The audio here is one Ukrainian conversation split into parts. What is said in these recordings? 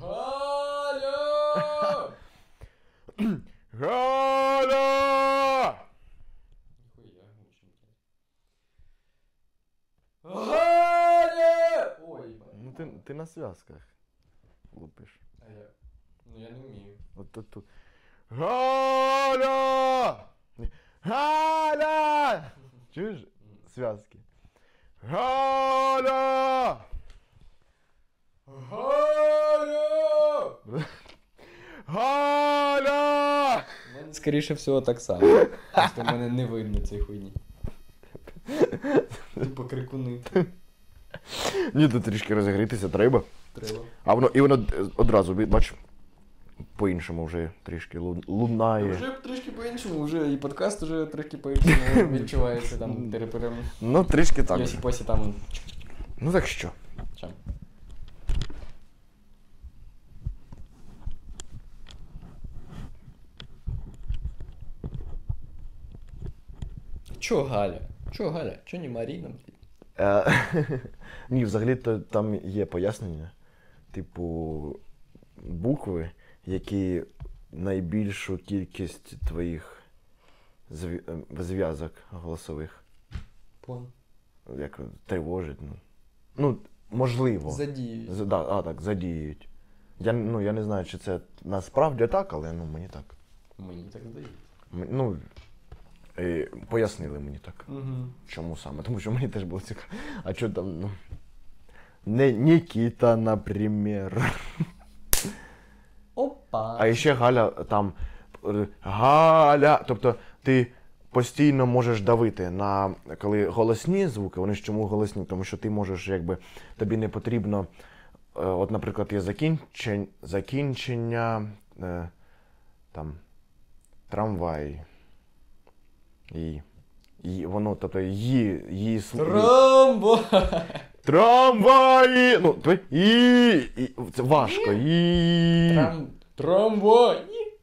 Галя! Галя! Ніхуя, гучно. Галя! Ой, їбать. Ну ти, ти на зв'язках лупиш. А я... Ну я не вмію. От тут тут. Галя! Ні. Галя! Чуєш? Зв'язки. Галя! Галя! Галя! У мене, скоріше всього, так само. Просто в мене не видно цієї хуйні. Типу крикуни. Ні, тут трішки розігрітися треба. Треба. А воно і воно одразу, бач, по-іншому вже трішки лу- лунає. Вже трішки по-іншому, вже і подкаст вже трішки по-іншому відчувається там тереперем. Ну, трішки так. Йосі посі там. Ну так що? Чам. Чо Галя? Чо Галя? Чо не Маріна? Ні, взагалі то там є пояснення. Типу, букви, які найбільшу кількість твоїх зв'я- е, зв'язок голосових Пон. як тривожить. Ну, ну можливо. Задіють. З- да, а, так, задіють. Я, ну, я не знаю, чи це насправді так, але ну, мені так. Мені так здається. Ну, е, пояснили мені так. Угу. Чому саме? Тому що мені теж було цікаво. А що там, ну. Не Нікіта, наприклад. Опа. А ще Галя там. Галя. Тобто ти постійно можеш давити на коли голосні звуки, вони ж чому голосні? Тому що ти можеш, якби тобі не потрібно. е, От, наприклад, є закінчень, закінчення е, там трамвай. І, і воно, тобто її, її слу- Трамбо. Трамваї! Ну, то і, і це важко. І... Трам... Трамбо.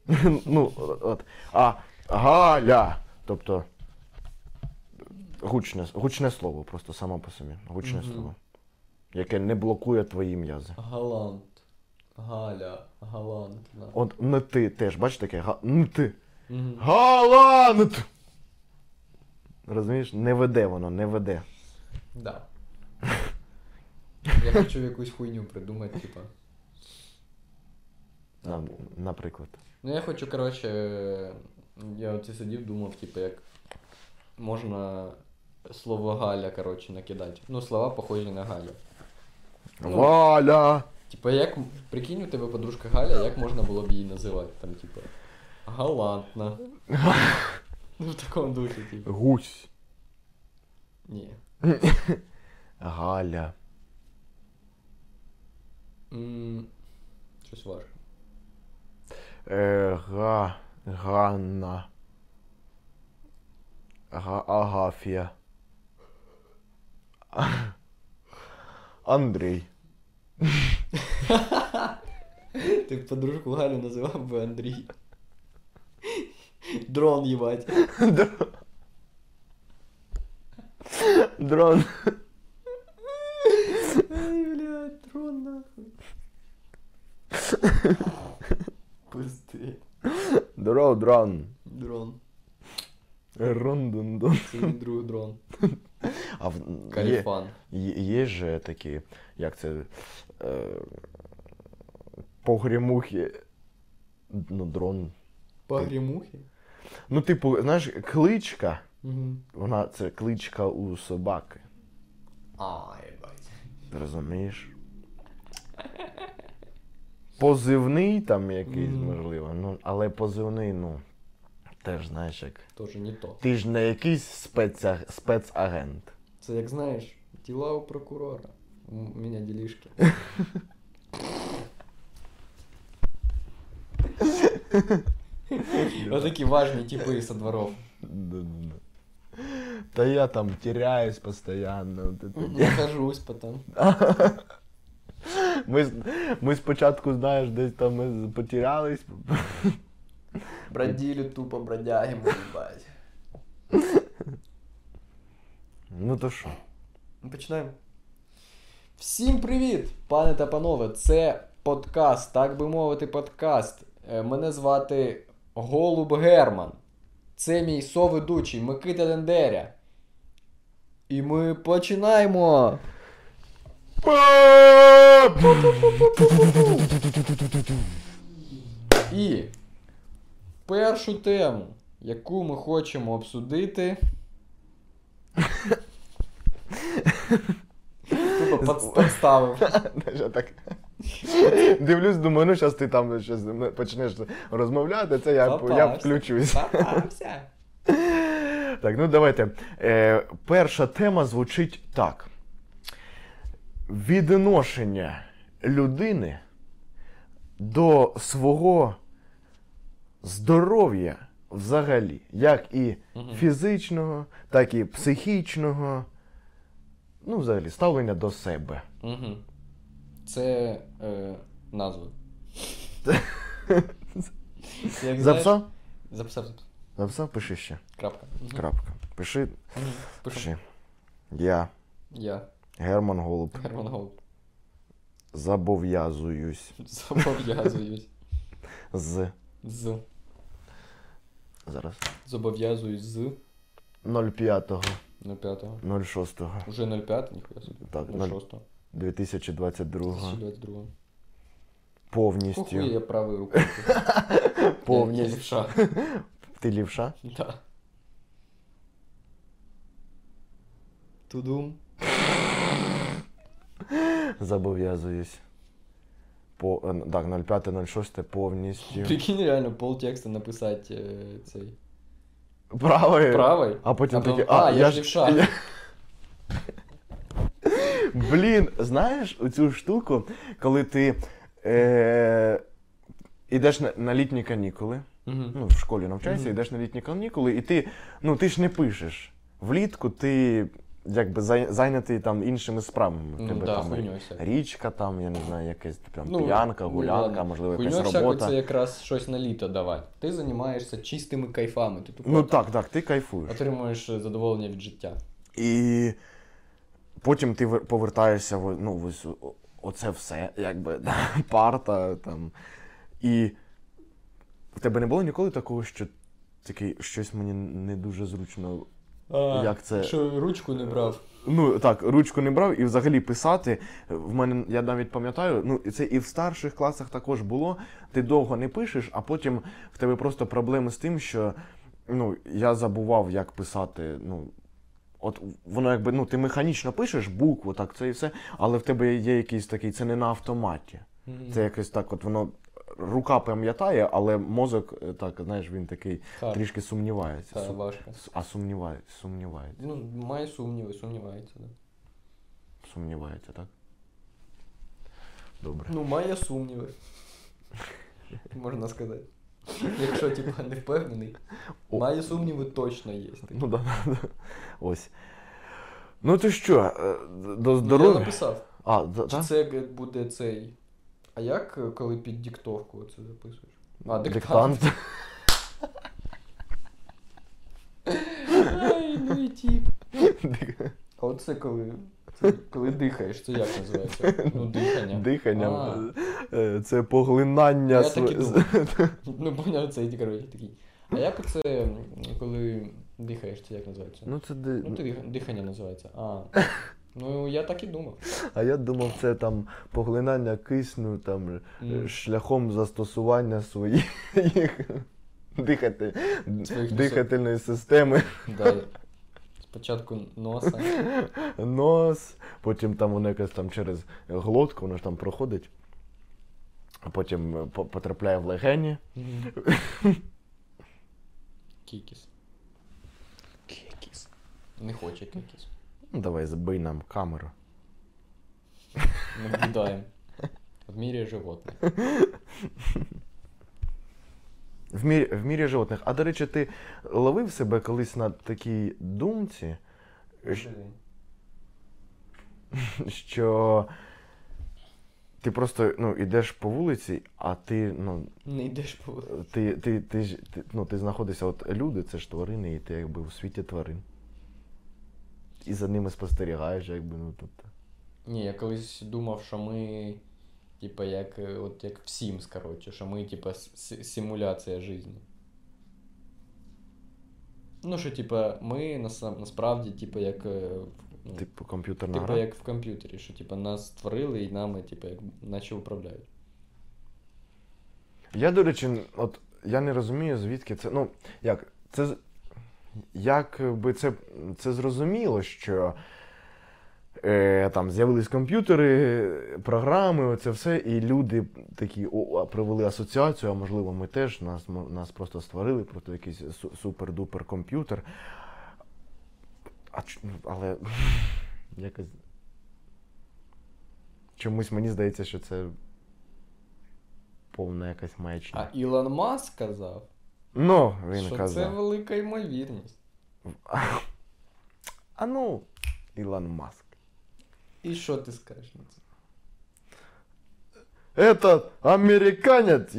ну, от. А Галя. Тобто. Гучне, гучне слово, просто само по собі. Гучне Мгм. слово. Яке не блокує твої м'язи. Галант. Галя. Галантна. От не ти теж, бачиш таке? Га... н ти. Мгм. Галант! Розумієш? Не веде воно, не веде. Да. Я хочу якусь хуйню придумати, типа. На, наприклад. Ну я хочу, коротше, я оце сидів, думав, типу, як можна слово Галя, коротше, накидати. Ну, слова похожі на Галю. Ну. Валя! Типа, як, прикинь, у тебе подружка Галя, як можна було б її називати? Там, типа, галантна. Ну, в такому духі, типу. Гусь. Ні. Галя. М, Щось важко. Е, га, Ганна. Ага, Агафія. Андрій. Ти б подружку Галю називав би Андрій. Дрон їбать. Дрон. Ай, блядь, дрон нахуй. Пусти. Дрон, дрон. Дрон. Рундундун. Це друг дрон. А в, є, Каліфан. є, є же такі, як це, е, погрімухи, ну, дрон. Погрімухи? Ну, типу, знаєш, кличка, Угу. вона це кличка у собаки. А, ебать. Розумієш? Позивний там якийсь, Мгм. можливо, ну, але позивний, ну, теж знаєш як. Тоже не то. Ти ж не якийсь спеца... спецагент. Це як знаєш, діла у прокурора. У мене ділішки. Отакі важні типи со дворов. Та я там теряюсь постоянно. Нахожусь потом. Ми, ми спочатку, знаєш, десь там ми потерялись. Бродили тупо бродяги, ебать. Ну то що? Ну, Починаємо. Всім привіт, пане та панове! Це подкаст, так би мовити, подкаст. Е, Мене звати Голуб Герман. Це мій соведучий Микита Дендеря. І ми починаємо. І першу тему, яку ми хочемо обсудити. Тупо. Знаєш, так дивлюсь, думаю, ну зараз ти там щось почнеш розмовляти, це я, я включусь. Попався. Так, ну давайте. Е, перша тема звучить так: відношення людини до свого здоров'я взагалі, як і фізичного, так і психічного. Ну, взагалі, ставлення до себе. Угу. Це е, назва. Як знаєш- Записав? Записав, записав. Записав? Пиши ще. Крапка. Крапка. Пиши. Пиши. Я, Я, Герман Голуб, Герман Голуб, зобов'язуюсь зобов'язуюсь з. з. Зараз. Зобов'язуюсь з 05.06. 05. Уже 05, ніхуя собі. Так, 06. 2022 2022. повністю. Похуй я правою рукою. Повністю. Лівша. Ти лівша? Да. Тудум. Зобов'язуюсь. По, е, так, 05.06 повністю. Прикинь, реально пол текста написати е, цей. Правий. Правий? А потім потім, а, я ж лівша. Блін, знаєш оцю штуку, коли ти е, йдеш на, на літні канікули, ну, в школі навчаєшся, йдеш на літні канікули, і ти, ну, ти ж не пишеш. Влітку ти якби зай- зайнятий там іншими справами. Ну тебе да, там хуйньою всякою. річка, там, я не знаю, якась там Ну, п'янка, ну, гулянка, ладно. можливо, Хуйньою якась всякою робота. це якраз щось на літо давати. Ти займаєшся чистими кайфами. Ти тупо Ну так, так, ти кайфуєш. отримуєш е, задоволення від життя. І потім ти повертаєшся в ну, ось оце все, якби да, парта там. І в тебе не було ніколи такого, що такий щось мені не дуже зручно. А, Як це? Що ручку не брав. Ну так, ручку не брав і взагалі писати. В мене я навіть пам'ятаю, ну це і в старших класах також було. Ти довго не пишеш, а потім в тебе просто проблеми з тим, що ну, я забував, як писати. Ну, от воно якби ну, ти механічно пишеш букву, так це і все, але в тебе є якийсь такий, це не на автоматі. Мгм. Це якось так, от воно рука пам'ятає, але мозок, е, так, знаєш, він такий Так, трішки сумнівається. так, Сум- важко. А сумнівається, сумнівається, Ну, має сумніви, сумнівається, да. сумнівається, так? Добре. Ну, має сумніви. Можна сказати. Якщо, типа, не впевнений. О. Має сумніви точно є. Ну да, да, да. Ось. Ну ти що, е, до Ну, я здоров'я? написав. А, да, Чи да? це буде цей. А як, е, коли під диктовку це записуєш? А, диктант. Диктант. Ай, ну і тіп. А оце коли. Коли дихаєш, це як називається? Ну, дихання. Дихання. Е, Це поглинання. Я так і думав. Ну, поняв, це коротше такий. А як це, коли дихаєш, це як називається? Ну це Ну, дихання називається. А. Ну, я так і думав. А я думав, це там поглинання кисню там Мгм. шляхом застосування своїх дихати, дихательної системи. Да. Спочатку носа. Нос, потім там воно якось там через глотку, воно ж там проходить, а потім е, по- потрапляє в легені. Кікіс. Кікіс. Не хоче кікіс. Ну, давай збий нам камеру. Наблюдаем. В мире животных. В мірі, в мірі животних. А до речі, ти ловив себе колись на такій думці, що ти просто ну, йдеш по вулиці, а ти, ну, Не йдеш по ти, ти, ти, ти, ну, ти знаходишся, от люди, це ж тварини, і ти якби у світі тварин. І за ними спостерігаєш, якби, ну тобто. Ні, я колись думав, що ми Типа, як, е, от, як в Sims, коротше, що ми, типа, симуляція житті. Ну, що, типа, ми насам- насправді, типа, як. е, Ну, Типу комп'ютерна типа, гра. як в комп'ютері, що типа нас створили і нами, типа, як наче управляють. Я, до речі, от я не розумію, звідки це. Ну, як, це. Як би це, це зрозуміло, що е, там з'явились комп'ютери, програми, оце все, і люди такі о, провели асоціацію, а можливо, ми теж нас, нас просто створили, просто якийсь супер-дупер комп'ютер. А, ну, але якось. Чомусь мені здається, що це повна якась маячня. А Ілон Маск сказав, Ну, він що казав. це велика ймовірність. А ну, Ілон Маск. І що ти скажеш на це? Этот американець.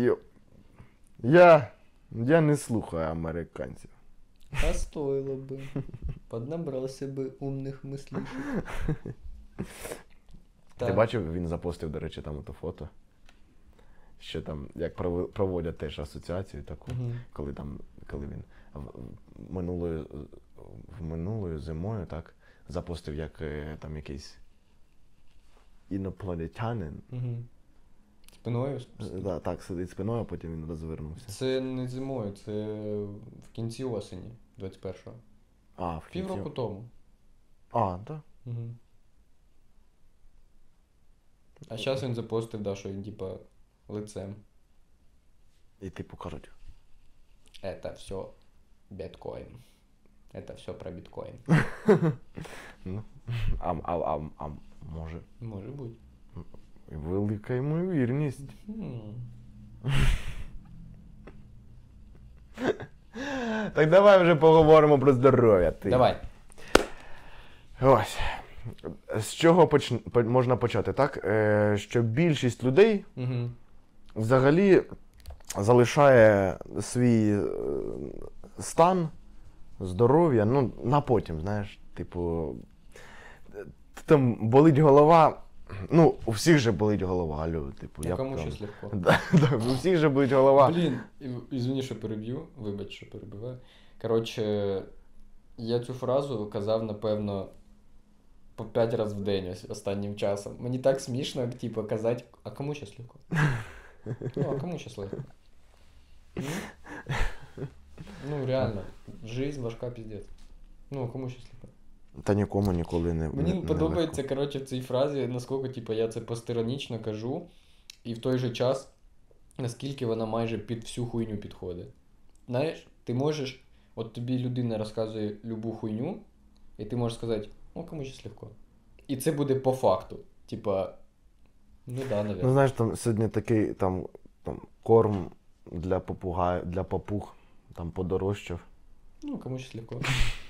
Я. Я не слухаю американців. А стоило би. Поднабрався би умних мислішок. Ти бачив, він запостив, до речі, там ото фото. Що там, як проводять теж асоціацію таку, Мгм. коли там, коли він минулою, в минулою зимою, так, запостив, як е, там якийсь інопланетянин. Угу. Спиною? Да, так, сидить спиною, а потім він розвернувся. Це не зимою, це в кінці осені 21-го. А, в кінці. Півроку тому. А, так. Угу. А зараз він запостив, да, що він типа лицем. І типу кажуть. Это все биткоин. Это все про биткоин. Ну, а, а, а, а може, Може бути. велика ймовірність. Так давай вже поговоримо про здоров'я. Ти. Давай. Ось. З чого поч... можна почати? Так? Е, що більшість людей Угу. взагалі залишає свій е, стан здоров'я ну, на потім, знаєш. Типу, там болить голова. Ну, у всіх же болить голова, алло, типу, А я кому щось легко. Да, да, у всіх же болить голова. Блін, і- извини, що переб'ю, вибач, що перебиваю. Коротше, я цю фразу казав, напевно, по п'ять разів в день ось останнім часом. Мені так смішно, як типу, казати, а кому щас легко? Ну, а кому щас легко? Ну, Ну, реально, жизнь важка піздець. Ну, а кому щас легко? Та нікому ніколи не. Мені не- не подобається, коротше, в цій фразі, наскільки типу, я це постиронічно кажу, і в той же час, наскільки вона майже під всю хуйню підходить. Знаєш, ти можеш, от тобі людина розказує любу хуйню, і ти можеш сказати, ну кому щось легко. І це буде по факту. Типа, ну да, Ну, знаєш, там сьогодні такий там, там корм для попугаю, для папуг там подорожчав. Ну, кому щось легко.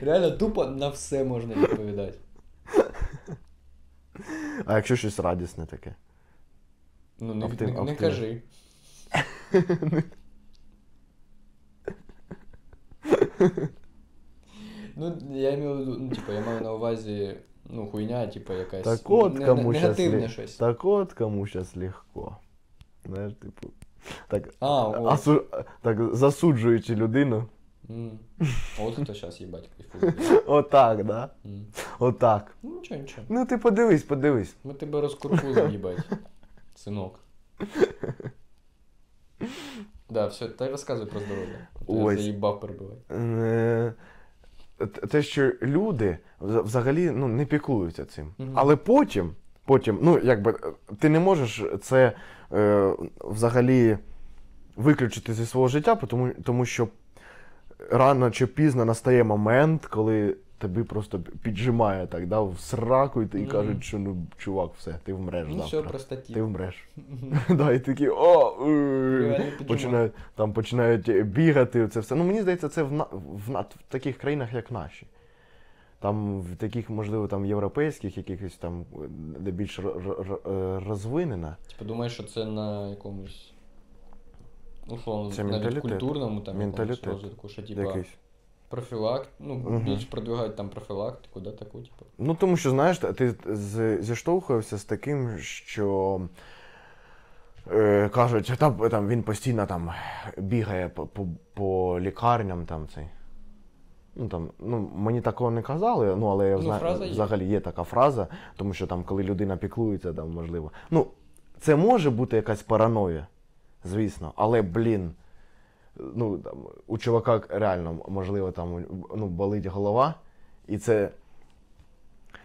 Реально тупо на все можна відповідати. А якщо щось радісне таке? Ну, не, Оптим- не, не оптим- кажи. ну, я имею в виду, ну, типа, я маю на увазі, ну, хуйня, типа, якась Так от не- кому не- щас негативне лі- щось. Так от кому щас легко. Знаєш, типу. Так, А, о. асу... так засуджуючи людину. М. От хто зараз їбать кайфує. Отак, да? Отак. Ну, нічого, нічого. Ну ти подивись, подивись. Ми тебе розкуркузом, їбать, синок. Да, все, та й розказуй про здоров'я. Ось. заїбав перебивай. Е, Те, що люди вз- взагалі ну, не піклуються цим. Мгм. Але потім, потім, ну якби ти не можеш це е, взагалі виключити зі свого життя, тому, тому що рано чи пізно настає момент, коли тобі просто піджимає так, да, в сраку, і ти Мгм. кажуть, що ну, чувак, все, ти вмреш Ну, завтра. все. Ти вмреш. Да, і такі о, е, починають, там починають бігати. Це все. Ну мені здається, це в, на, в, на- в таких країнах, як наші. Там в таких, можливо, там європейських, якихось там, де більш е, розвинена. Типа думаєш, що це на якомусь. Условно, Це навіть менталітет. культурному там Менталітет якомусь розвитку, що типа. Якийсь. Профілакт, ну, Мгм. більш продвигають там профілактику, да, таку, типу. Ну, тому що, знаєш, ти зіштовхуєшся з таким, що е, кажуть, там, там він постійно там бігає по, по, по лікарням, там цей. Ну, там, ну, мені такого не казали, ну, але я Ну, знаю, фраза є. взагалі є така фраза, тому що там, коли людина піклується, там можливо. Ну, це може бути якась параноя, звісно, але, блін, ну, там, у чувака реально, можливо, там ну, болить голова, і це.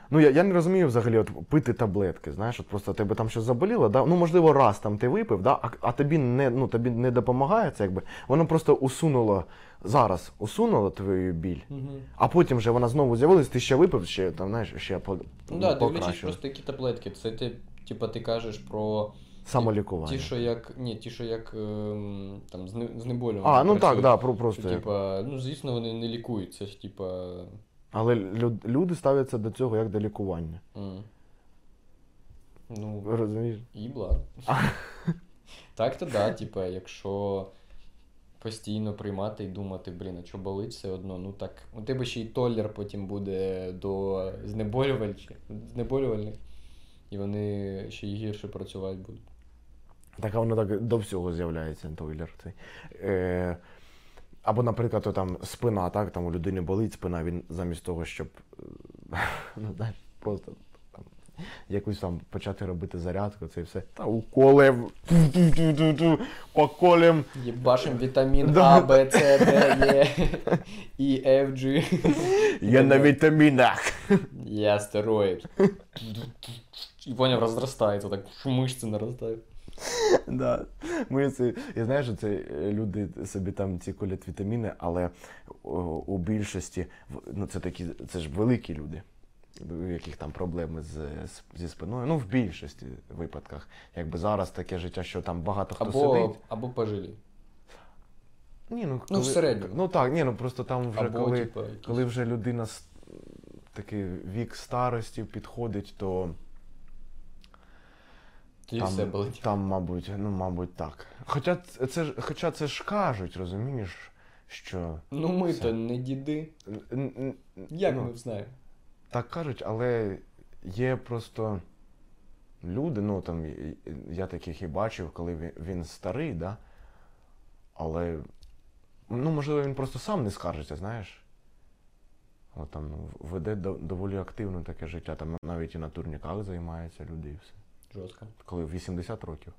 Ну, я, я не розумію взагалі от, пити таблетки, знаєш, от просто тебе там щось заболіло, да? ну, можливо, раз там ти випив, да? а, а тобі не, ну, тобі не допомагає це, якби. Воно просто усунуло, зараз усунуло твою біль, Угу. а потім вже вона знову з'явилась, ти ще випив, ще там, знаєш, ще по, Ну да, дивлячись покращило. просто які таблетки. Це ти, типа, ти кажеш про Самолікування. ті, що як. Ні, ті, що як ем, там знеболювання. А, ну так, да, про, просто. типа, ну звісно, вони не лікують, це ж типа. Але люд, люди ставляться до цього як до лікування. м. Ну, Розумієш? їбла. так то да, типа, якщо постійно приймати і думати, блін, а що болить все одно, ну так. У тебе ще й толлер потім буде до знеболювальних, і вони ще й гірше працювати будуть. Так а воно так до всього з'являється тойлер. Цей. Е, або, наприклад, то, там спина, так, там у людини болить спина, він замість того, щоб ну, знаєш, просто там, якусь там почати робити зарядку, це і все. Та уколем, ту-ту-ту-ту-ту, поколем. Єбашим вітамін А, Б, С, Д, Е, І, Ф, G. Я на вітамінах. Я стероїд. І поняв, розростається, так мишці наростають. Да. Ми це, я знаю, що це е, люди собі там ці колять вітаміни, але у більшості ну, це такі, це ж великі люди, у яких там проблеми з, з- зі спиною. Ну, в більшості випадках. Якби зараз таке життя, що там багато хто Або, сидить. або пожилі. Ні, ну, Ну, в середньому. Ну так, ні, ну просто там вже Або, коли, якісь- коли вже людина такий вік старості підходить, то Тоді там, все болить. там, мабуть, ну, мабуть, так. Хоча це, ж, хоча це ж кажуть, розумієш, що. Ну ми Все. то не діди. н- н- н- Як ну, ми знаємо? Так кажуть, але є просто люди, ну там і- і- я таких і бачив, коли він, він старий, да? але ну, можливо, він просто сам не скаржиться, знаєш. От там веде до- доволі активно таке життя. Там навіть і на турніках займаються люди і все. Жорстко. Коли 80 років.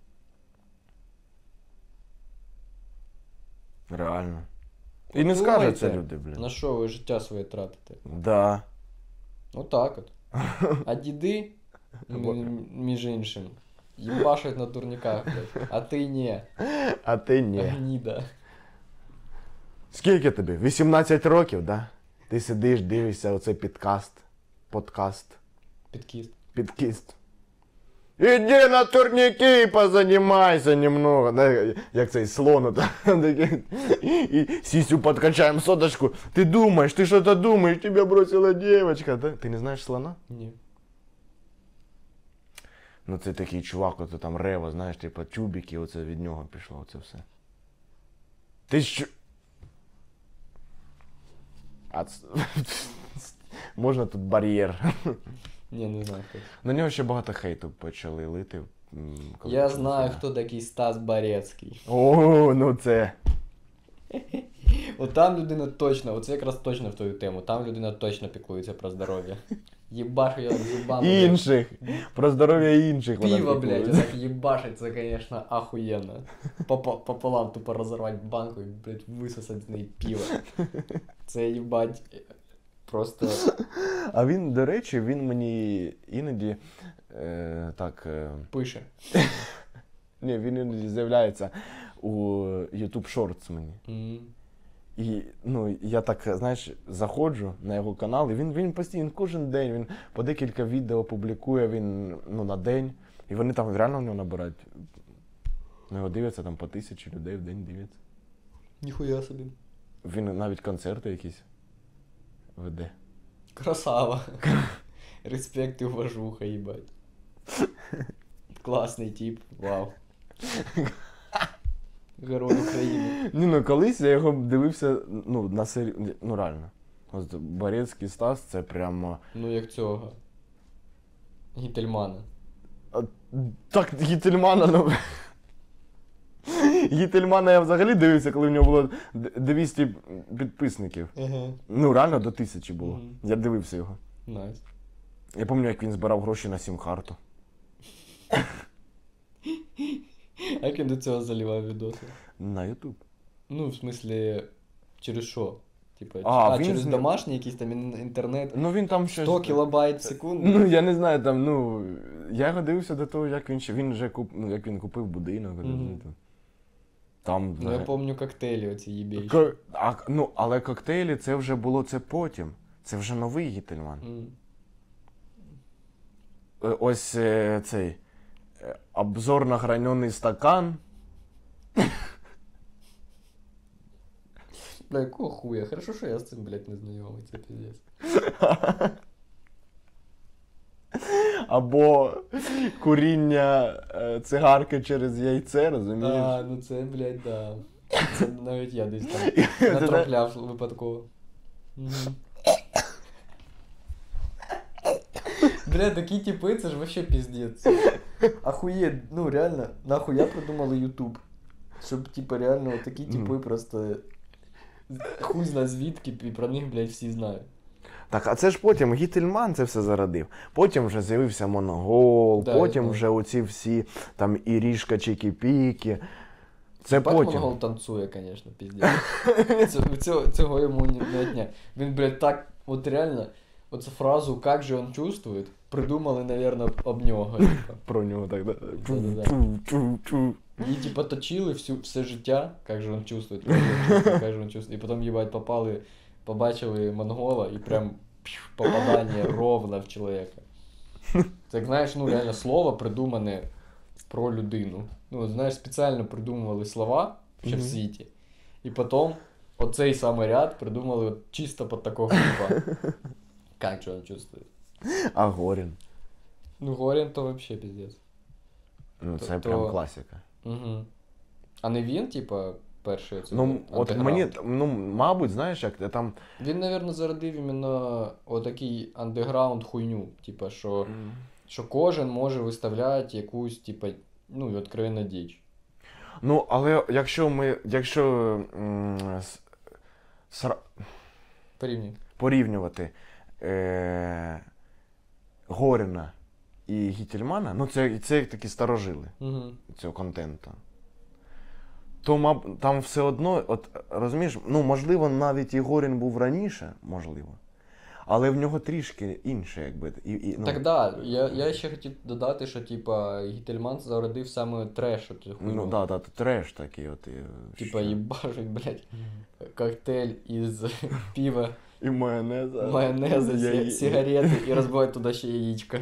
Реально. І не скаржаться люди, блін. На що ви життя своє тратите? Да. Отак от. А діди, м- між іншим, їбашать на турніках, блядь. А ти ні. А ти ні. Гніда. Скільки тобі? 18 років, да? Ти сидиш, дивишся оцей підкаст. Подкаст. Підкіст. Підкіст. Іди на турніки і позанімайся немного. Да, як цей слон. от, такий. І сісю подкачаємо соточку. Ти думаєш, ти що-то думаєш, тебе бросила дівчинка. Да? Ти не знаєш слона? Ні. Ну це такий чувак, ото там рева, знаєш, типу тюбіки, оце від нього пішло, оце все. Ти що? А ц- Можна тут бар'єр. Ні, не знаю хто. На нього ще багато хейту почали лити. коли Я знаю, хто такий Стас Барецький. О, ну це. От там людина точно, оце якраз точно в твою тему. Там людина точно піклується про здоров'я. Єбашу я зубами. блядь. Інших. Про здоров'я інших. вона Пиво, блядь, піклується. так їбашить, це, конечно, охуєнно. Попо- Пополам тупо розорвати банку і, блядь, висосати з неї пиво. Це їбать. Просто. А він, до речі, він мені іноді е, так. Е, Пише. ні, він іноді з'являється у YouTube Shorts мені. М. І ну, я так, знаєш, заходжу на його канал, і він, він постійно кожен день він по декілька відео публікує він ну, на день. І вони там реально в нього набирають. Ну, його дивляться там по тисячі людей в день дивляться. Ніхуя собі. Він навіть концерти якісь веде. Красава. Респект і уважуха, їбать. Класний тип, вау. Герой України. Ні, ну колись я його дивився, ну, на сері... Ну реально. От Борецький Стас це прямо. Ну, як цього. Гітельмана. А, Так, Гітельмана, ну. Гітельмана я взагалі дивився, коли в нього було д- 200 підписників. Ага. Ну, реально до тисячі було. Мгм. Я дивився його. Nice. Я пам'ятаю, як він збирав гроші на сім-карту. А як він до цього заливав відоси? На Ютуб. Ну, в смислі, через що? Типа, А, а, він через домашній якийсь там інтернет. Ну він там щось. 100 кілобайт в секунду. Ну, я не знаю, там, ну. Я його дивився до того, як він ще. Він вже куп... ну, як він купив будинок. Мгм. Там. Ну, я пам'ятаю коктейлі оці. Ко- А, ну, але коктейлі це вже було це потім. Це вже новий Гітельман. Е, Ось е, цей е, обзор на гранений стакан. Бля, якого хуя? Хорошо, що я з цим, блядь, не знайомий, це піздець. Або куріння е, цигарки через яйце, розумієш? А, ну це, блядь, да. Це навіть я десь там натрапляв випадково. Бля, такі типи, це ж вообще піздець. Ахує, ну реально, нахуя придумали Ютуб. Щоб, типа, реально такі типи просто. Хуй зна звідки, і про них, блядь, всі знають. Так, а це ж потім Гітельман це все зародив. Потім вже з'явився Моногол, Да, потім я вже оці всі там Ірішка Чікі-Пікі. Це Бать, потім. Монгол танцує, конечно, піздець. Цього, цього, йому не отнять. Він, блядь, так, от реально, оцю фразу «Как же он чувствует» придумали, наверное, об нього. Про нього так, да? І типа точили всю, все життя, как же он чувствует, как же он чувствует. І потім, їбать, попали, побачили монгола і прям пш, попадання ровно в чоловіка. Як, знаєш, ну реально слово придумане про людину. Ну, от, знаєш, спеціально придумували слова ще в Мгм. світі. І потім оцей самий ряд придумали от чисто під такого типа. Как же он чувствует? А Горін. Ну, Горін то вообще піздець. Ну, це то- прям класика. Угу. А не він, типа, перший оцей Ну, от мені, ну, мабуть, знаєш, як там. Він, напевно, зародив іменно отакий андеграунд хуйню. Типа, що, що кожен може виставляти якусь, типа, ну, і откровенна діч. Ну, але якщо ми. Якщо сра- Порівнюй. порівнювати е, Горіна і Гітельмана, ну це, це як такі старожили Угу. цього контенту. То маб, там все одно, от розумієш, ну можливо, навіть і Горін був раніше, можливо. Але в нього трішки інше, якби. І, і, ну, Так да, я, я ще хотів додати, що, типа, Гітельман зародив саме треш оцю хуйню. ну да, да, треш такий. От, і, Типа, що- їбашить, блядь, коктейль із пива, І майонеза. майонеза, Я- сигарети і розбивають туди ще яєчко.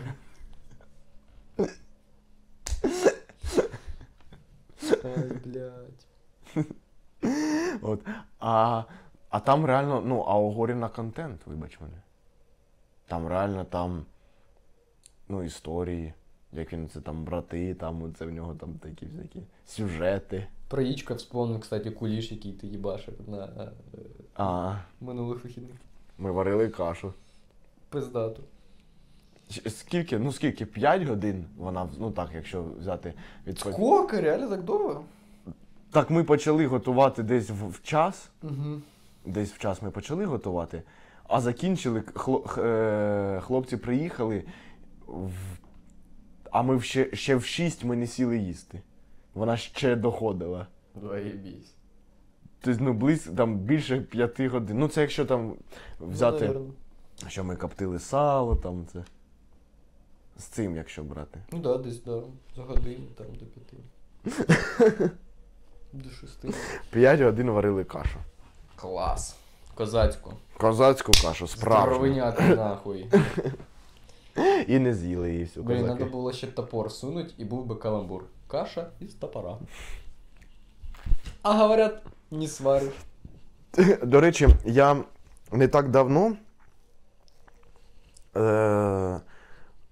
Ай, блядь. От. А, а там реально, ну, а у Горіна контент, вибач мене. Там реально там, ну, історії, як він це там брати, там це в нього там такі всякі сюжети. Про яєчко вспомнив, кстати, куліш, який ти їбашив на е, А, минулих вихідних. ми варили кашу. Пиздату. Скільки, ну скільки, 5 годин вона, ну так, якщо взяти від Сколько? Реально так довго? Так ми почали готувати десь в, в час. Угу. Десь в час ми почали готувати, а закінчили, хло- х- е, хлопці приїхали, в, а ми ще, ще в 6 ми не сіли їсти. Вона ще доходила. Тобто, ну, близько, там більше 5 годин. Ну, це якщо там взяти, Ну, що ми коптили сало, там це. З цим, якщо брати. Ну да, десь да. За годину там до п'яти. До шести. 5 годин варили кашу. Клас. Козацьку. Козацьку кашу, справжню. Здоровиняку нахуй. І не з'їли її всю Блін, козаки. треба було ще топор сунуть і був би каламбур. Каша із топора. А говорят, не свариш. До речі, я не так давно е-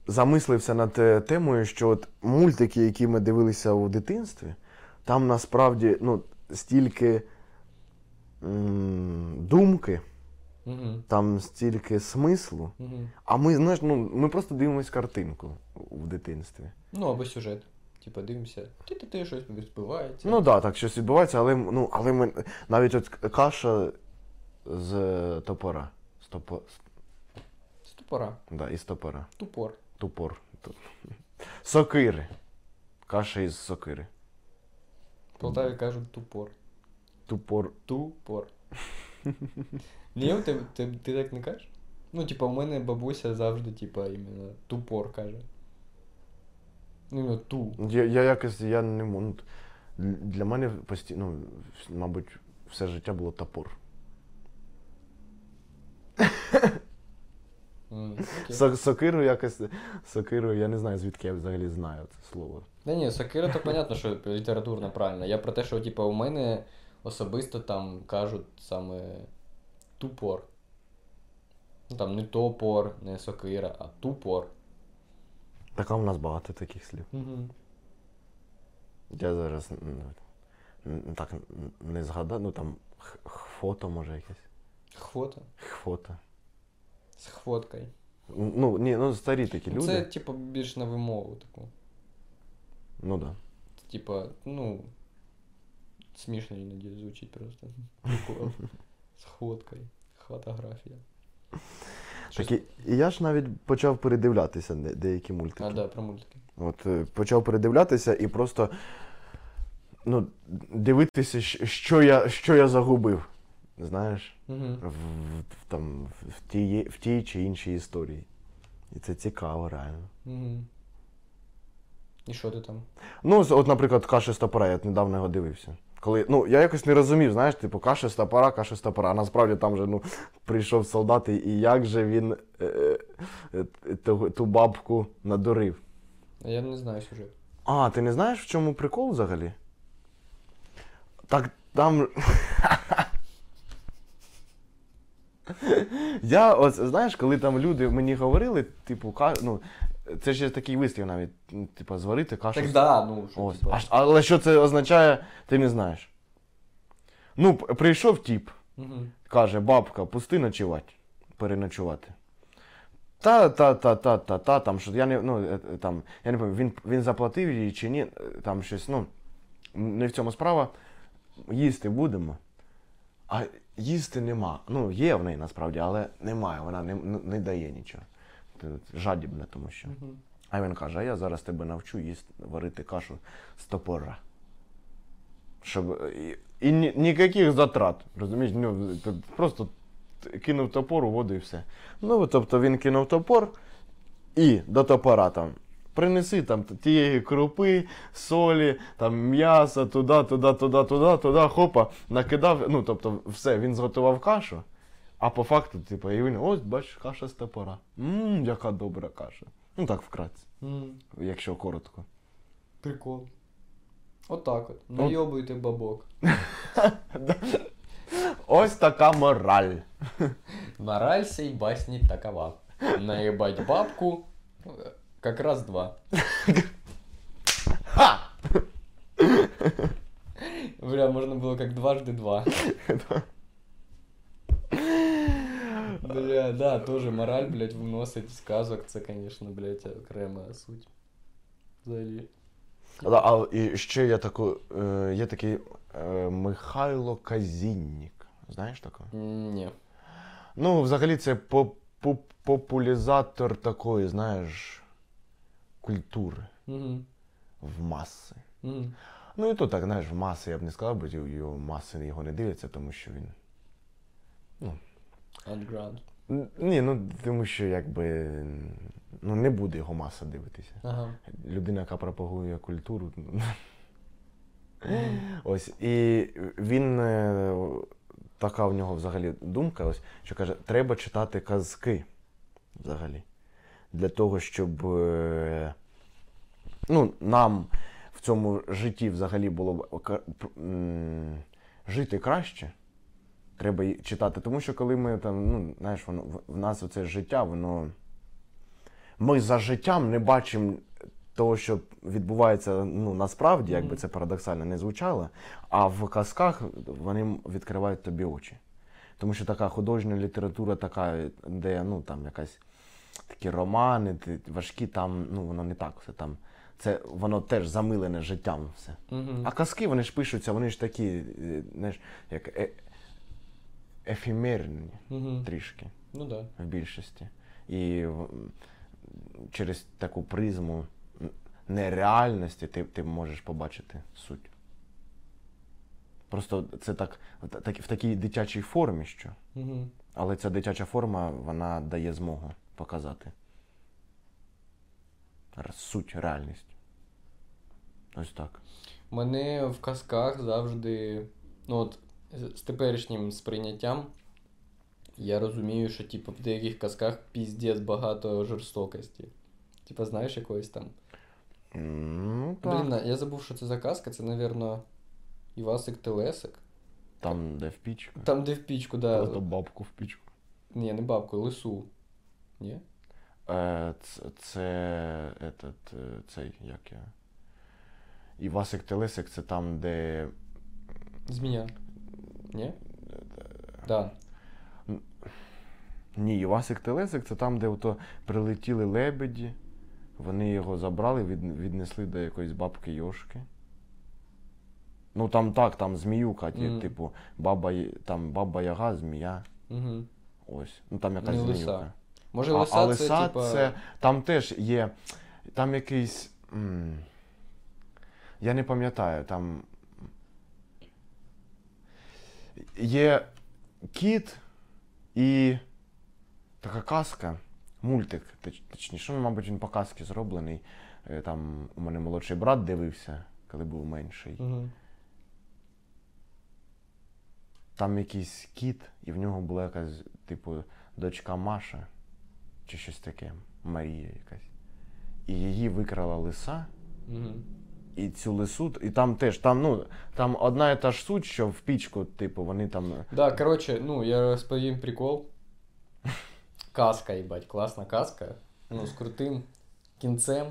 замислився над е, темою, що от мультики, які ми дивилися у дитинстві, там насправді ну, стільки м, думки, Угу. там стільки смислу. Угу. А ми, знаєш, ну, ми просто дивимось картинку в дитинстві. Ну, або сюжет. Типа дивимося, ти ти ти щось відбувається. Ну так, да, так щось відбувається, але, ну, але ми навіть от каша з топора. Стопо, Ступора. да, із топора. Тупор. Тупор. Ту- Сокири. Каша із сокири. Полтаві кажуть тупор. Тупор. Тупор. Ні, ти, ти, ти так не кажеш? Ну, типа, у мене бабуся завжди, типа, іменно тупор каже. Ну, іменно ту. Я, я якось я не можу. ну, Для мене постійно, ну, мабуть, все життя було топор. Сокиру якось. Сокиру, я не знаю, звідки я взагалі знаю це слово. Да ні, сокира, то понятно, що літературно правильно. Я про те, що, типа, у мене особисто там кажуть саме тупор. Ну там не топор, не сокира, а тупор. Така в нас багато таких слів. Угу. Я зараз м, м, так м, не згадав, ну там х- хфото може якесь. Хвота. Хфото. З хвоткою. Ну, ні, ну старі такі люди. Це, типа, більш на вимову таку. Ну так. Да. Типа, ну. Смішно іноді звучить просто. Прикол. З хвоткою. Фотографія. Щось- Так, і, і я ж навіть почав передивлятися деякі мультики. А, да, про мультики. От е, почав передивлятися і просто ну, дивитися, що я, що я загубив. Знаєш, Угу. в, там, в, тій, в тій чи іншій історії. І це цікаво, реально. Угу. І що ти там? Ну, от, наприклад, каша з топора, я недавно його дивився. Коли, ну, я якось не розумів, знаєш, типу, каша з топора, каша з топора. А насправді там же ну, прийшов солдат, і- і як же він е, е, ту, ту бабку надурив. Я не знаю сюжет. А, ти не знаєш, в чому прикол взагалі? Так там. Я, от, знаєш, коли там люди мені говорили, типу, ка... ну, це ж є такий вислів навіть, ну, типу, зварити кашу. Так з- да, ну що, Ось. типа. А, але що це означає, ти не знаєш. Ну, п- прийшов тіп, Угу. каже, бабка, пусти ночувати, переночувати. Та, та, та, та, та, та, там, що я не, ну, е, е, там, я не пам'ятаю, він, він заплатив їй чи ні, е, там щось, ну, не в цьому справа. Їсти будемо. А їсти нема. Ну, є в неї насправді, але немає, вона не, не, дає нічого. Жадібна, тому що. Угу. А він каже, а я зараз тебе навчу їсти, варити кашу з топора. Щоб. І, і ні, ніяких затрат. Розумієш? Ну, просто кинув топор у воду і все. Ну, тобто він кинув топор і до топора там. Принеси там тієї крупи, солі, там м'яса, туди, туди, туди, туди, туди, хопа, накидав. Ну, тобто, все, він зготував кашу. А по факту, типу, і він, ось, бачиш, каша з топора. Ммм, яка добра каша. Ну так вкратце, якщо коротко. Прикол. Отак от. Найобуйте бабок. Ось така мораль. Мораль сей басни такова. Наебать бабку как раз два. Бля, можно было как дважды два. Бля, да, тоже мораль, блядь, вносить сказок, це, конечно, блядь, окрема суть. Взагалі. Да, а і ще є, таку, е, є такий е, Михайло Казіннік. Знаєш такого? Ні. Ну, взагалі, це по- по- популяризатор такої, знаєш, культури Угу. в маси. Угу. Ну і то так, знаєш, в маси я б не сказав, бо його маси його не дивляться, тому що він. Underground. Ні, ну тому що якби ну, не буде його маса дивитися. Ага. Людина, яка пропагує культуру. Ось. І він е, така в нього взагалі думка, ось, що каже, треба читати казки взагалі. Для того, щоб е, ну, нам в цьому житті взагалі було б жити краще. Треба читати. Тому що коли ми там, ну, знаєш, воно в- в нас оце життя, воно. Ми за життям не бачимо того, що відбувається ну, насправді, як би це парадоксально не звучало, а в казках вони відкривають тобі очі. Тому що така художня література, така, де ну, там якась такі романи, важкі, там ну, воно не так все там. Це воно теж замилене життям все. Угу. А казки вони ж пишуться, вони ж такі, е, знаєш, як е- ефемерні Угу. трішки Ну да. в більшості. І в- через таку призму нереальності ти, ти можеш побачити суть. Просто це так, так, в такій дитячій формі, що. Угу. Але ця дитяча форма вона дає змогу показати суть, реальність. Ось так. Мене в казках завжди, ну от з теперішнім сприйняттям, я розумію, що типу, в деяких казках піздець багато жорстокості. Типа, знаєш якоїсь там. Ну, так. Блін, я забув, що це за казка, це, напевно, Івасик Телесик. Там, де в пічку. Там, де в пічку, да. Просто бабку в пічку. Ні, не бабку, лису. Ні? Е, це, це этот, цей, як я. Івасик Телесик це там, де. Змія. Ні? Да. Ні, Івасик Телесик це там, де ото прилетіли лебеді, вони його забрали, від, віднесли до якоїсь бабки Йошки. Ну там так, там зміюка, Мгм. типу, баба, там баба Яга, змія. Угу. Ось. Ну там якась Не зміюка. лиса. Може, А, лиса, а це, лиса типа. це там теж є. Там якийсь. м, я не пам'ятаю, там. Є кіт і така казка, мультик, точ- точніше, ну, мабуть, він по казці зроблений. Е, Там у мене молодший брат дивився, коли був менший. Угу. Там якийсь кіт, і в нього була якась, типу, дочка Маша, чи щось таке, Марія якась. І її викрала лиса, Угу. і цю лису, і там теж, там, ну, там одна і та ж суть, що в пічку, типу, вони там. Да, короче, ну, я розповім прикол. Казка, їбать, класна казка. Ну, з крутим кінцем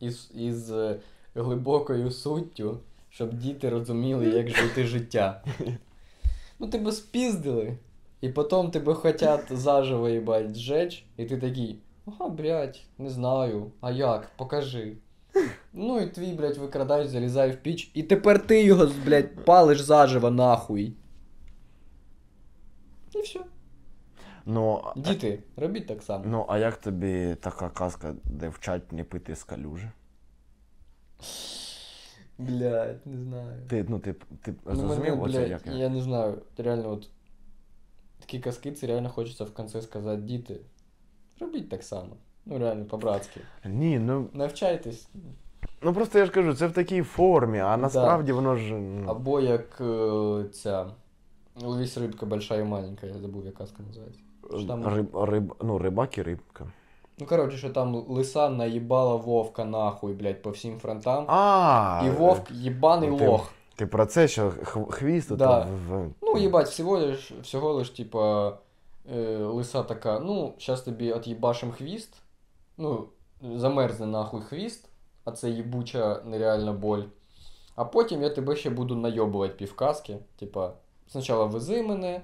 із, із е, глибокою суттю, щоб діти розуміли, як жити життя. Ну, тебе спіздили, і потім тебе хотять заживо, їбать, зжечь, і ти такий, ага, блядь, не знаю, а як, покажи. Ну і твій, блядь, викрадач залізає в піч, і тепер ти його, блядь, палиш заживо нахуй. І все. Ну, а- Діти, робіть так само. ну, а як тобі така казка, де вчать не пити з калюжі? Блядь, не знаю. Ти, ну, ти, ти Ну, зрозумів мене, оце, блядь, як я? я не знаю, реально от такі казки, це реально хочеться в кінці сказати, діти, робіть так само. Ну, реально, по-братськи. Ні, ну, Навчайтесь. ну просто я ж кажу, це в такій формі, а насправді воно ж. ну, Або як е, ця. Ловись рибка большая і маленька, я забув, як казка називається. Що там- Риб, риб, ну, рибак і рибка. Ну, коротше, що там лиса наїбала вовка нахуй, блядь, по всім фронтам. А, І вовк єбаний ти- лох. Ти про це, що хвіст Да. в. Ну, їбать, всього лиш, всього лиш, типа, е, лиса така, ну, щас тобі от'їбашим хвіст, ну, замерзне нахуй хвіст, а це їбуча нереальна боль. А потім я тебе ще буду найобувати півказки. Типа, спочатку вези мене,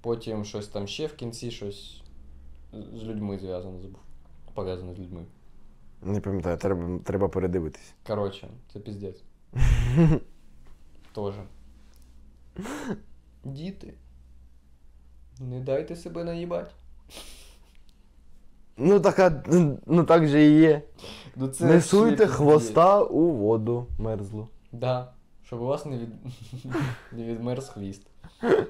потім щось там ще в кінці, щось з- з людьми зв'язане забув. Пов'язане з людьми. Не пам'ятаю, треба, треба передивитись. Коротше, це піздець. Тоже. Діти. Не дайте себе наїбать. Ну, така, ну так же і є. Ну, це Не суйте піздець. хвоста у воду мерзлу. Да. Щоб у вас не, від... не відмерз хвіст.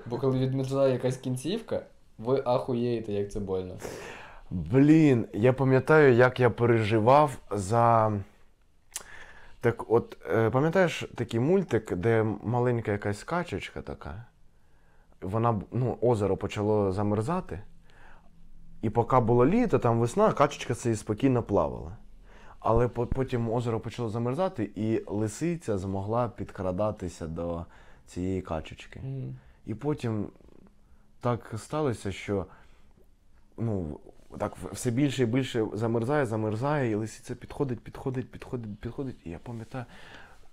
Бо коли відмерзає якась кінцівка, ви ахуєєте, як це больно. Блін, я пам'ятаю, як я переживав за. Так от, е, пам'ятаєш такий мультик, де маленька якась качечка така. Вона, ну, озеро почало замерзати. І поки було літо, там весна, качечка собі спокійно плавала. Але потім озеро почало замерзати, і лисиця змогла підкрадатися до цієї качечки. І потім так сталося, що ну, так все більше і більше замерзає, замерзає, і лисиця підходить, підходить, підходить, підходить. І я пам'ятаю,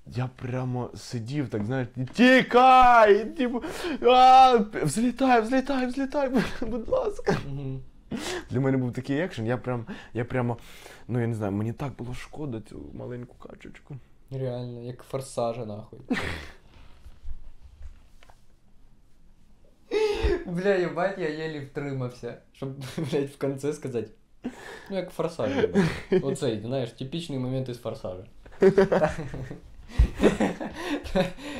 я прямо сидів, так знаєш, тікай! Типу, взлітай, взлітай, взлітай, будь ласка. Для мене був такий екшен, я прям, я прямо, ну я не знаю, мені так було шкода цю маленьку качечку. Реально, як форсажа, нахуй. Бля, ебать, я еле втримався, щоб, блядь, в конце сказати. Ну, як форсаж. ебать. Оцей, знаєш, типічний момент із форсажа.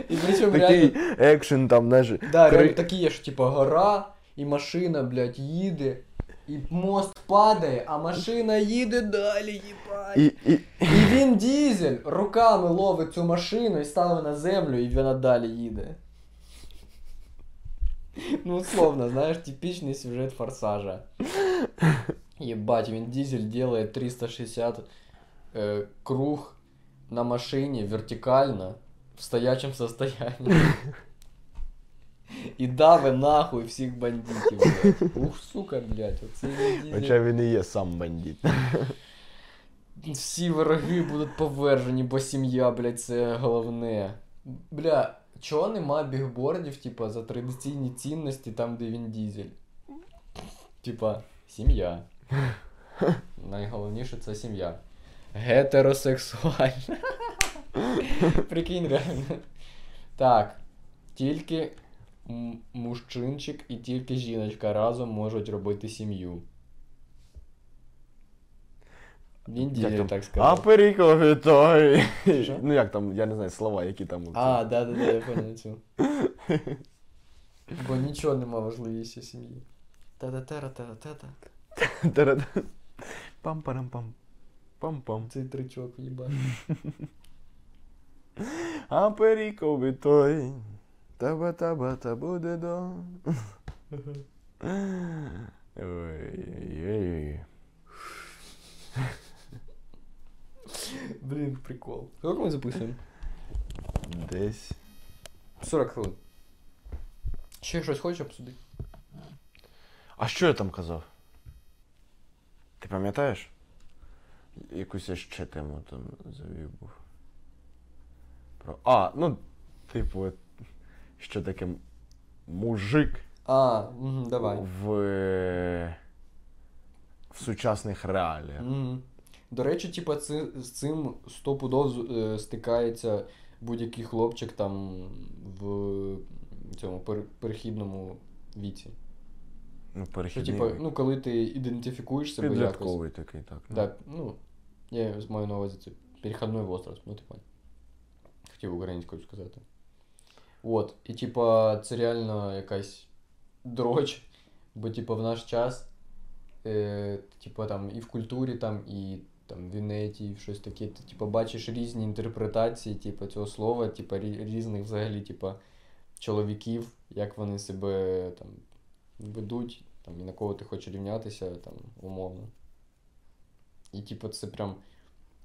І причому Такий екшен там, знаєш, да, реально такі є, що типа гора, і машина, блядь, їде, і мост падає, а машина їде далі, їбать. і, і, І він дізель руками ловить цю машину і ставить на землю, і вона далі їде. Ну, условно, знаєш, типічний сюжет форсажа. Ебать, він дизель делает 360 э, круг на машине вертикально в стоячем состоянии. І дави нахуй всіх бандитів, блядь. Ух, сука, блядь, оце він дизель. Хоча він і є сам бандит. Всі вороги будуть повержені, бо сім'я, блядь, це головне. Бля, чого нема бігбордів, типа, за традиційні цінності там, де він дізель? Типа, сім'я. Найголовніше це сім'я. Гетеросексуальна. Прикинь, реально. Так. Тільки мужчинчик і тільки жіночка разом можуть робити сім'ю. Як дізель там? так А сказав. перікові той. Що? Ну як там, я не знаю слова, які там. А, да, да, да, я понял цю. Бо нічого нема важливіше сім'ї. Та-та-та-та-та-та. Тарада. Пам-парам-пам. Пам-пам. Цей тричок їбать. А перікові той. Таба-таба-та буде до. Ой-ой-ой. Блін, прикол. Сколько ми записуємо? Десь. 40 хвилин. Ще щось хочеш обсудити? А що я там казав? Ти пам'ятаєш? Якусь я ще тему там завів був. Про... А, ну, типу, що таке мужик А, угу, давай. в, е, в сучасних реаліях. Мгм. До речі, типа, це, з цим стопудов е, стикається будь-який хлопчик там в цьому пер- перехідному віці. Ну, Що, перехідний. типа, ну, коли ти ідентифікуєш себе якось. Підлітковий такий, так. ну. Так, ну, я маю на увазі це перехідний возраст, ну ти понял. Хотів українською сказати. От, і типа, це реально якась дроч, бо типа в наш час, е, типа там і в культурі, там, і там в інеті, і в щось таке, ти типа бачиш різні інтерпретації, типа, цього слова, типа рі- різних взагалі, типа, чоловіків, як вони себе там ведуть, там, і на кого ти хочеш рівнятися, там, умовно. І, типу, це прям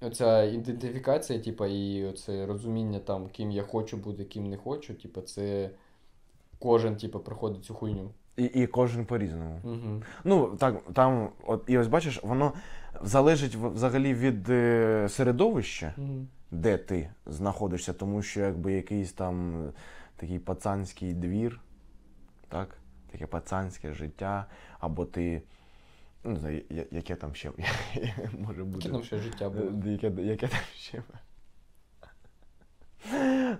оця ідентифікація, типу, і оце розуміння там, ким я хочу бути, ким не хочу, типу, це кожен, типу, проходить цю хуйню. І, і кожен по-різному. Угу. Ну, так, там, от, і ось бачиш, воно залежить взагалі від е, середовища. Угу. де ти знаходишся, тому що якби якийсь там такий пацанський двір, так? Таке пацанське життя, або ти. Ну, не знаю, я- яке там ще може бути. Яке там ще життя було? Е, Яке, яке там ще.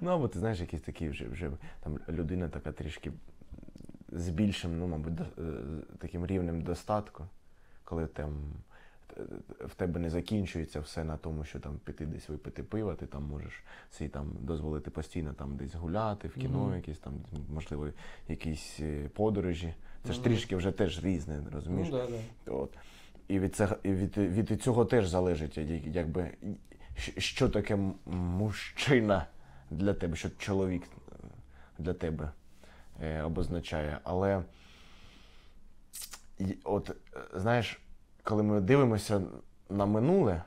Ну, або ти знаєш, якийсь такий вже, вже там людина така трішки з більшим, ну, мабуть, до- е, таким рівнем достатку, коли там е, в тебе не закінчується все на тому, що там піти десь випити пиво, ти там можеш собі там дозволити постійно там десь гуляти, в кіно, Мгм. якісь там, можливо, якісь е, подорожі. Це ж трішки вже теж різне, розумієш? Ну, да, да. От. І від, цього, і від, від цього теж залежить, якби, що таке мужчина для тебе, що чоловік для тебе обозначає. Але от, е, знаєш, коли ми дивимося на минуле,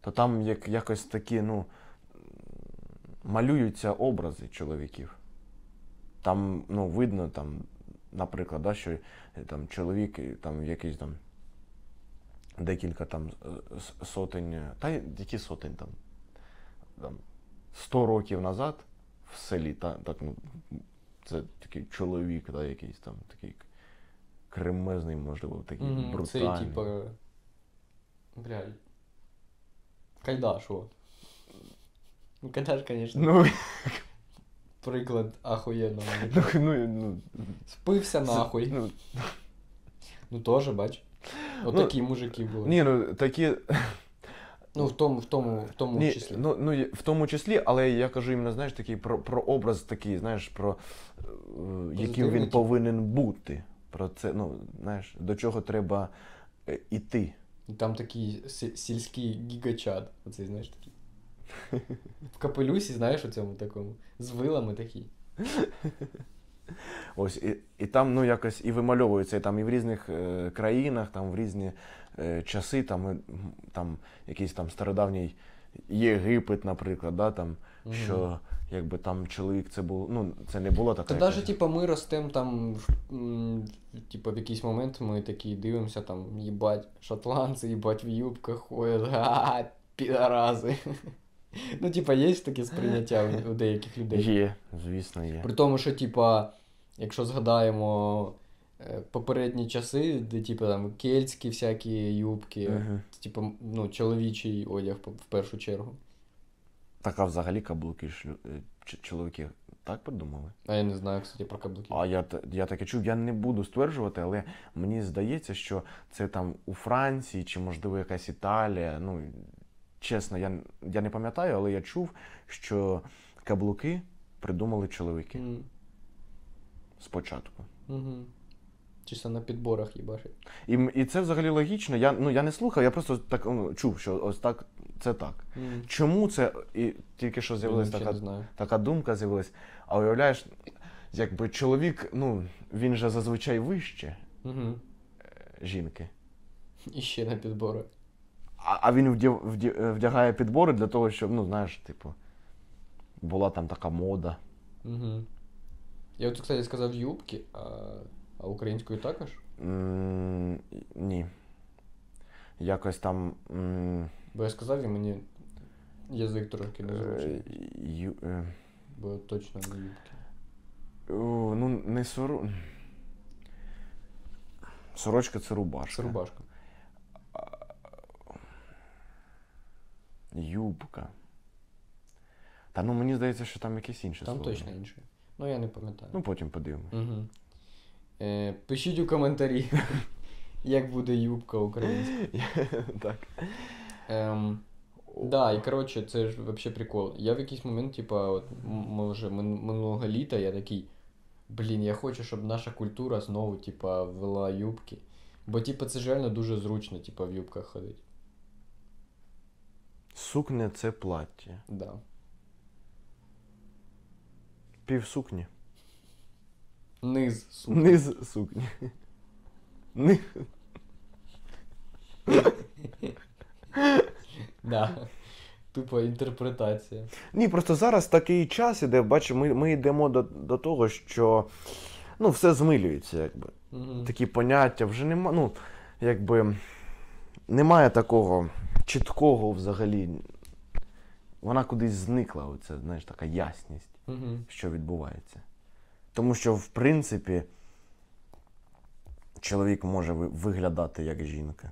то там як, якось такі, ну, малюються образи чоловіків. Там, ну, видно, там, наприклад, да, що е, там чоловік е, там якийсь там декілька там е, сотень, та які сотень там, там 100 років назад в селі, та, так, ну, це такий чоловік, да, якийсь там такий кремезний, можливо, такий Мгм, брутальний. Цей, типа. Бля. Кайдаш, от. Ну, Кайдаш, конечно, Ну, приклад ахуєнного. ну, ну, ну, Спився нахуй. Ну, Ну теж, бач. Отакі мужики були. ні, ну такі. Ну, в тому, в тому, в тому Ні, числі. ну, ну, в тому числі, але я кажу іменно, знаєш, такий про, про образ такий, знаєш, про е, яким він повинен бути. Про це, ну, знаєш, до чого треба е, іти. Там такий сі- сільський гігачат. Оцей, знаєш, такий. В капелюсі, знаєш, у цьому такому. З вилами такий. Ось, і, і там ну, якось і вимальовується і там і в різних е, країнах, там в різні е, часи, там, і, там якийсь там стародавній Єгипет, наприклад, да, там, Мгм. що якби там чоловік це був, ну, це не було така. Та навіть, типа, ми ростемо там, в- м, в якийсь момент ми такі дивимося, там, їбать, шотландці, їбать, в юбках ходять, га, підарази. Ну, типа, є таке сприйняття у деяких людей. Є, звісно, є. При тому, що, типа, якщо згадаємо е, попередні часи, де, типа, там, кельтські всякі юбки, Мгм. типа, ну, чоловічий одяг в першу чергу. Так, а взагалі каблуки ж е, ч- чоловіки так придумали? А я не знаю, кстати, про каблуки. А я, я таке чув, я не буду стверджувати, але мені здається, що це там у Франції чи, можливо, якась Італія. Ну, чесно, я, я не пам'ятаю, але я чув, що каблуки придумали чоловіки М, спочатку. Угу. Чисто на підборах їбашить. І, і це взагалі логічно. Я, ну, я не слухав, я просто так ну, чув, що ось так це так. М. Чому це? І тільки що з'явилася така, така думка з'явилась. А уявляєш, якби чоловік, ну, він же зазвичай вище Угу. жінки. І ще на підборах. А, а він вдя, вдя, вдягає підбори для того, щоб, ну, знаєш, типу, була там така мода. Угу. Я от, кстати, сказав юбки, а, а українською також? м ні. Якось там. м Бо я сказав, і мені язик трошки не е, звучить, ю, е, бо точно не юбки. о, ну, не соро... Сорочка це рубашка. Це рубашка. Юбка. Та ну мені здається, що там якесь інше Там слово. точно інше. Ну я не пам'ятаю. Ну потім подивимось. Угу. Е, пишіть у коментарі, як буде юбка українська. так. Ем, да, і коротше, це ж вообще прикол. Я в якийсь момент, типа, от, м- може, мин- минулого літа я такий, блін, я хочу, щоб наша культура знову, типа, ввела юбки. Бо, типа, це ж реально дуже зручно, типа, в юбках ходити. Сукня це плаття. Да. Пів сукні. Низ, сука. Низ сукні. Ни... Да. Тупо інтерпретація. Ні, просто зараз такий час іде, бачу, ми, ми йдемо до, до того, що ну, все змилюється, якби. Угу. Такі поняття вже нема, ну, якби немає такого чіткого взагалі. Вона кудись зникла, оця, знаєш, така ясність. Угу. що відбувається. Тому що, в принципі, чоловік може виглядати як жінка,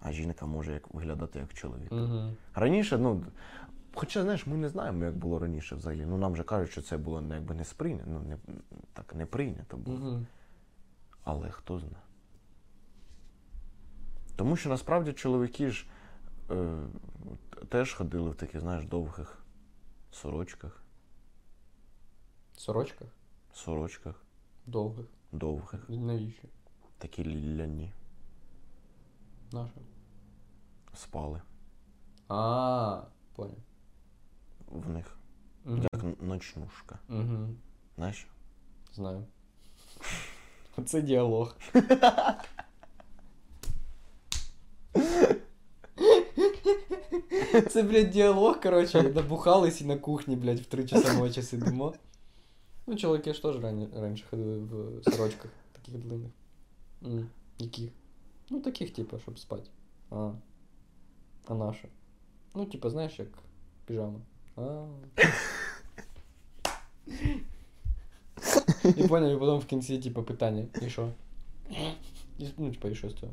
а жінка може як виглядати як чоловік. Угу. Раніше, ну. Хоча, знаєш, ми не знаємо, як було раніше взагалі. Ну, нам же кажуть, що це було ну, якби не сприйнято, ну, не, так не прийнято було. Угу. Але хто знає. Тому що насправді чоловіки ж е, теж ходили в таких, знаєш, довгих сорочках, Сорочках? сорочках Довгих. довгих. Навіщо? Такі ляні Наша. спали А, понял. в них. Угу. Як ночнушка. Угу. Знаєш? Знаю. Оце діалог. Це, блядь, діалог, короче, набухались і на кухні, блядь, в 3 часа ночі сидимо. Ну, чоловіки ж теж рані- раніше ходили в сорочках таких длинних. М, Яких? Ну, таких, типу, щоб спати. А. А наша? Ну, типа, знаєш, як піжама. А. І поняв, і потім в кінці, типа, питання. І що? І, ну, типа, і що з цього?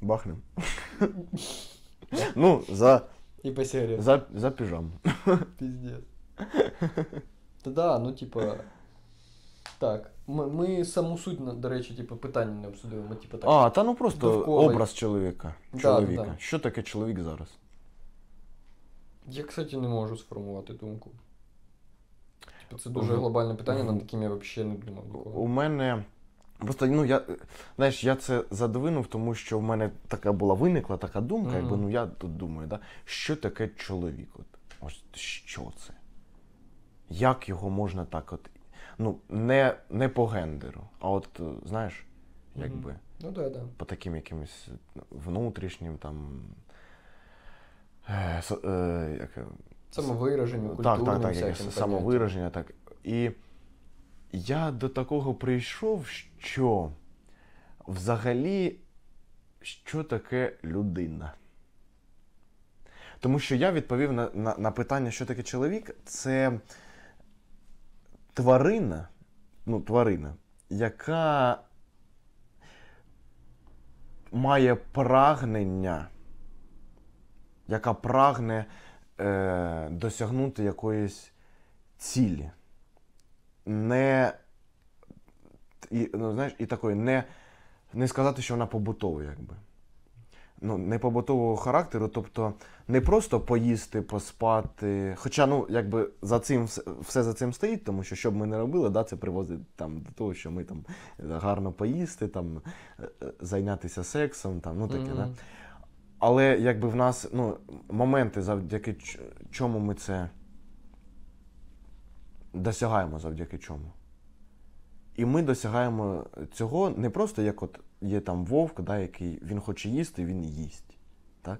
Бахнем. ну, за, І по сигарету. за, за піжаму. Пиздец. Та да, ну типа. Так. Ми, ми саму суть, до речі, типу, питання не обсудили. Ми, типу, так. А, та ну просто Довкола. образ чоловіка. Чоловіка. да. Що таке чоловік зараз? Я, кстати, не можу сформувати думку. Типу, це дуже глобальне питання, над яким я взагалі не думав У мене. Просто, ну, я, знаєш, я це задвинув, тому що в мене така була виникла така думка, Мгм. якби, ну я тут думаю, да, що таке чоловік? От, ось що це? Як його можна так от. Ну, не, не по гендеру, а от, е, знаєш, якби. Ну да, да. по таким якимось внутрішнім там. Е, е, як, е, Самовираженню, так, культурним так, так, всяким самовираження, так. І я до такого прийшов, що взагалі, що таке людина? Тому що я відповів на, на, на питання, що таке чоловік, це тварина, ну, тварина, яка має прагнення, яка прагне е, досягнути якоїсь цілі. Не, і, ну, знаєш, і такої, не, не сказати, що вона побутова, якби. Ну, не побутового характеру, тобто не просто поїсти, поспати. Хоча, ну, якби за цим все, за цим стоїть, тому що що б ми не робили, да, це приводить там, до того, що ми там гарно поїсти, там, е, е, зайнятися сексом, там, ну таке, да? Але якби в нас ну, моменти, завдяки чому ми це досягаємо завдяки чому. І ми досягаємо цього не просто як от є там вовк, да, який він хоче їсти, він їсть. Так?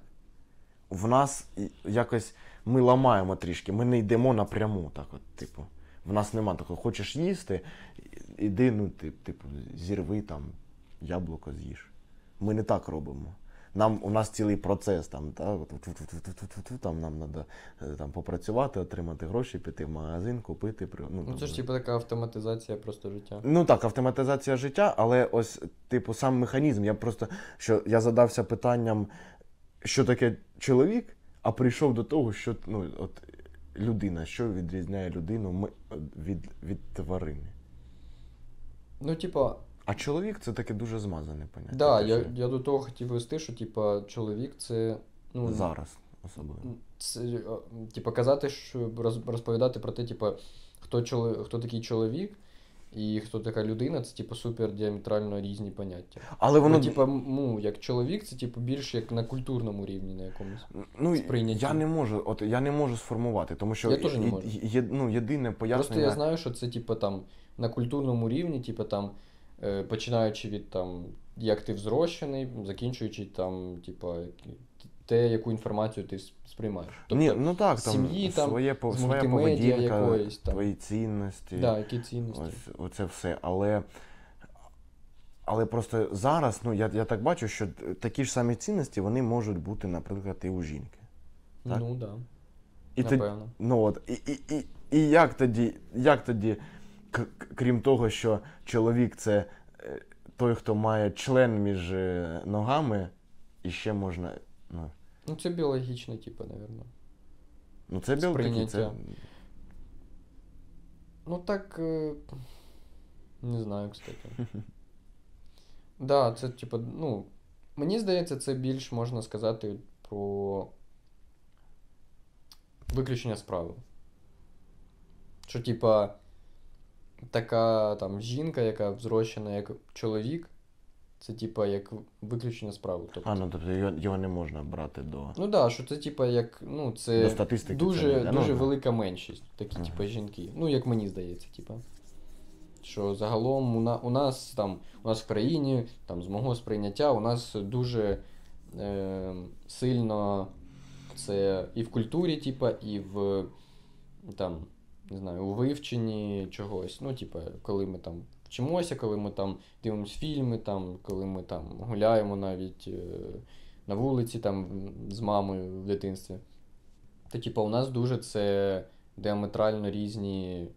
В нас якось ми ламаємо трішки, ми не йдемо напряму. Так от, типу. В нас нема такого, хочеш їсти, іди, ну, ти, типу, зірви там яблуко з'їж. Ми не так робимо. Нам, у нас цілий процес, там, та, там, нам треба там, попрацювати, отримати гроші, піти в магазин, купити. при- Ну, Ну це ж типу така автоматизація просто життя. Ну так, автоматизація життя, але ось, типу, сам механізм. Я просто що я задався питанням, що таке чоловік, а прийшов до того, що ну, от, людина, що відрізняє людину ми- від, від тварини. Ну, типа, А чоловік це таке дуже змазане поняття. да, Те, я, я до того хотів вести, що типа чоловік це. Ну, Зараз особливо. Це, типа, казати, що роз- розповідати про те, типа, хто, чоло, хто такий чоловік і хто така людина, це типу супер діаметрально різні поняття. Але воно Ну, типа, ну, як чоловік, це типу більш як на культурному рівні на якомусь. ну, сприйняття. я не можу, от я не можу сформувати, тому що Я теж не можу. є- ну, єдине пояснення. Просто я знаю, що це типу там на культурному рівні, типу там, починаючи від там, як ти взрощений, закінчуючи там, які- те, яку інформацію ти сприймаєш. Ні, ну так, там сім'ї, там, своє, своя поведінка, якоїсь там. твої цінності. да, які цінності. Ось оце все. Але, але просто зараз, ну я, я так бачу, що такі ж самі цінності вони можуть бути, наприклад, і у жінки. так? Ну да. І тоді- ну от, і, і, і, і як тоді, як тоді, крім того, що чоловік це е, той, хто має член між е, ногами, і ще можна. Ну, Ну, це біологічно, типу, напевно. ну це білки, це. Ну так. е, Не знаю, кстати. Да, це, типу, ну. Мені здається, це більш можна сказати про виключення з правил. Що, типа, така там жінка, яка взрощена як чоловік, це, типа, як виключення з правил. Тобто, А, ну тобто його, його не можна брати до, Ну так, да, що це, типа, як, ну, це. до статистики. це Дуже, не йде. Ну, дуже ну. велика меншість, такі, Ага. типу, жінки. Ну, як мені здається, типу. Що загалом у, на, у нас там, у нас в країні, там, з мого сприйняття, у нас дуже е, сильно це і в культурі, типу, і в там, не знаю, у вивченні чогось. Ну, типу, коли ми там вчимося, коли ми там дивимося фільми, там, коли ми там гуляємо навіть е, на вулиці там з мамою в дитинстві. То, типу, у нас дуже це діаметрально різні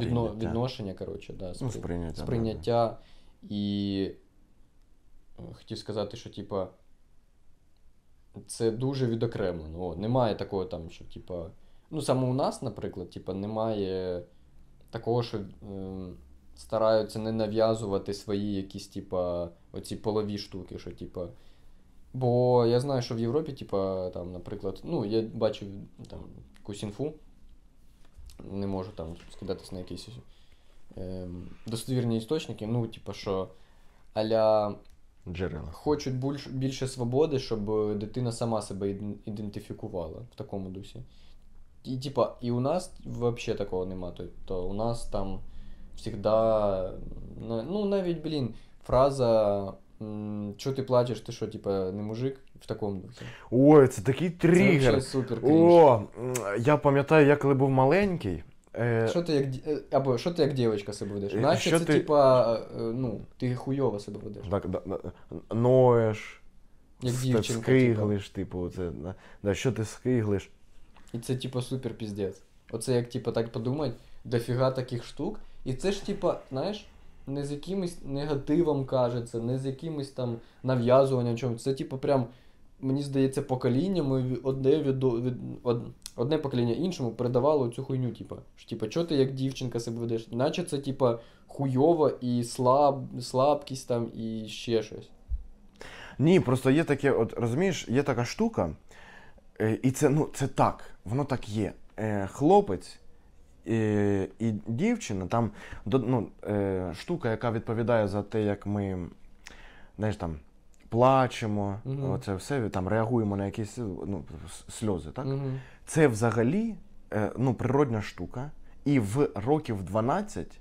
відно, відношення, коротше, да, Ну, сприйняття, сприйняття. І е, хотів сказати, що, типа, це дуже відокремлено. О, немає такого там, що, типа. Ну, саме у нас, наприклад, типа, немає такого, що е, стараються не нав'язувати свої якісь, типа, оці полові штуки, що, типа. Бо я знаю, що в Європі, типа, там, наприклад, ну, я бачив там якусь інфу, не можу там скидатись на якісь ем, достовірні істочники, ну, типа, що аля Джерела. хочуть більш, більше свободи, щоб е, дитина сама себе ідентифікувала в такому дусі. І, типа, і у нас взагалі такого нема. Тобто у нас там завжди, ну навіть, блін, фраза що ти плачеш, ти що, типа, не мужик в такому дусі. Ой, це такий тригер. Це супер. О, я пам'ятаю, я коли був маленький. Е, Що ти як е, або що ти як дівчинка себе ведеш? Е, Наче що це, ти- типа, ну, ти хуйово себе ведеш. так, да, ноєш, Як дівчинка. Скиглиш, типу, це, да, що ти скиглиш. І це, типа, супер піздець. Оце як, типа, так подумати, дофіга таких штук. І це ж, типа, знаєш, не з якимось негативом кажеться, не з якимось там нав'язуванням чомусь. Це, типа, прям, мені здається, поколіннями одне від, від од, одне покоління іншому передавало цю хуйню, типа. Що, типа, чого ти як дівчинка себе ведеш? Наче це, типа, хуйово і слаб, слабкість там, і ще щось. Ні, просто є таке, от розумієш, є така штука, і це, ну, це так, воно так є. Е, Хлопець е, і дівчина, там ну, е, штука, яка відповідає за те, як ми знаєш, там, плачемо, Мгм. оце все, там, реагуємо на якісь ну, сльози, так? Угу. Це взагалі е, ну, природня штука. І в років 12,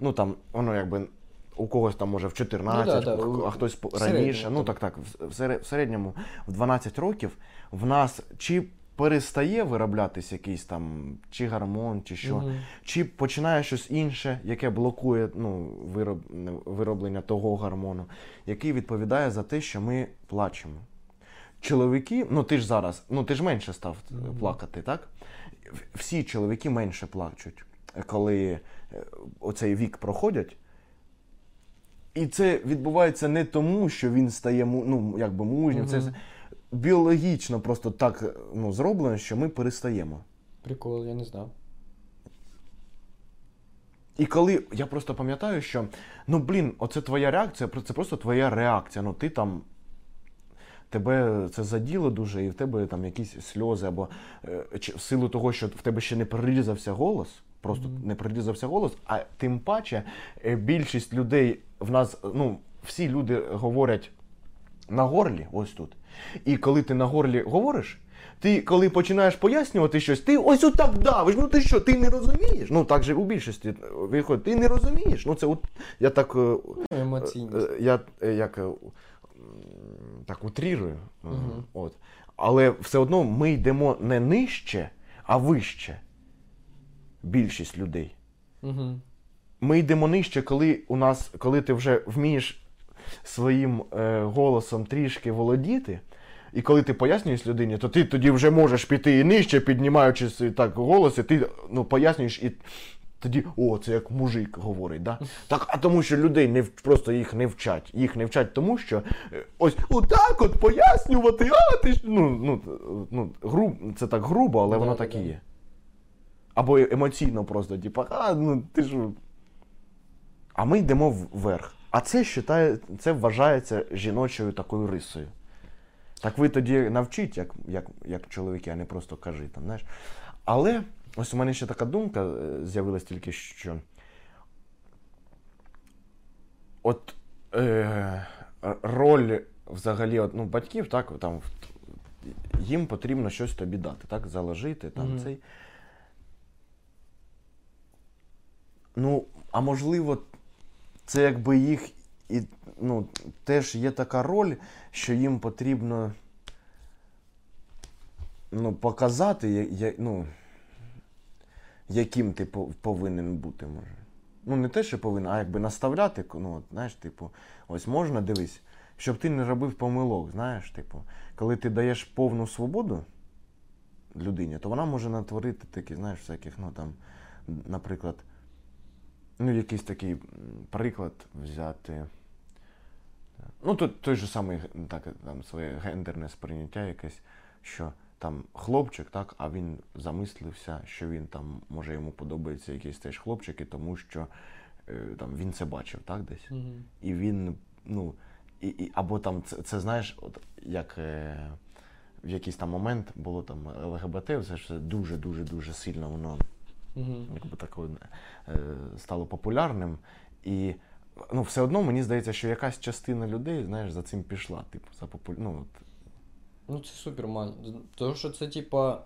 ну там воно якби у когось там може в 14, Ну да, да, а у- хтось раніше. Ну так. так, в, в сере- в середньому в 12 років в нас чи перестає вироблятись якийсь там чи гормон, чи що, Мгм. чи починає щось інше, яке блокує ну, вироб, вироблення того гормону, який відповідає за те, що ми плачемо. Чоловіки, ну ти ж зараз, ну ти ж менше став Мгм. плакати, так? Всі чоловіки менше плачуть, коли е, оцей вік проходять. І це відбувається не тому, що він стає ну, якби мужнім. Це біологічно просто так ну, зроблено, що ми перестаємо. Прикол, я не знав. І коли я просто пам'ятаю, що ну блін, оце твоя реакція, це просто твоя реакція. Ну ти там. Тебе це заділо дуже, і в тебе там якісь сльози, або е, чи в силу того, що в тебе ще не прорізався голос, просто Мгм. не прорізався голос, а тим паче е, більшість людей в нас, ну, всі люди говорять на горлі, ось тут. І коли ти на горлі говориш, ти коли починаєш пояснювати щось, ти ось отак давиш. Ну ти що, ти не розумієш? Ну так же у більшості виходить, ти не розумієш. Ну це от я так. е, Ну. Е, Я е, як так утрірую. Мгм. От. Але все одно ми йдемо не нижче, а вище. Більшість людей. Угу. Ми йдемо нижче, коли у нас, коли ти вже вмієш своїм е, голосом трішки володіти. І коли ти пояснюєш людині, то ти тоді вже можеш піти і нижче, піднімаючи свій так голос, і ти ну, пояснюєш і тоді, о, це як мужик говорить. Да? Так, а тому що людей не просто їх не вчать. Їх не вчать тому, що е, ось отак от пояснювати, а ти ж ну, ну, ну груб, це так грубо, але воно так і є. Або емоційно просто, типу, а ну ти ж. А ми йдемо вверх. А це вважає, це вважається жіночою такою рисою. Так ви тоді навчіть, як, як, як чоловіки, а не просто кажи там, знаєш. Але ось у мене ще така думка е, з'явилась тільки що. От е, роль взагалі от, ну, батьків, так, там, їм потрібно щось тобі дати, так, заложити, там, Мгм. цей. Ну, а можливо, це якби їх і ну, теж є така роль, що їм потрібно ну, показати, я, я, ну, яким ти повинен бути, може. ну не те, що повинна, а якби наставляти, ну, от, знаєш, типу, ось можна дивись, щоб ти не робив помилок, знаєш, типу, коли ти даєш повну свободу людині, то вона може натворити такі, знаєш, всяких, ну там, наприклад, ну, якийсь такий приклад взяти. Ну, тут той же самий так, там, своє гендерне сприйняття якесь, що там хлопчик, так, а він замислився, що він там, може, йому подобається якийсь теж хлопчик, і тому що е, там, він це бачив, так, десь. І він, ну, і, і, або там це, це знаєш, от як е, в якийсь там момент було там ЛГБТ, це ж дуже-дуже дуже сильно воно Угу. якби так е, стало популярним. І ну, все одно мені здається, що якась частина людей, знаєш, за цим пішла. Типу, за популь... ну, от, Ну, це супер ман. Тому що це, типа,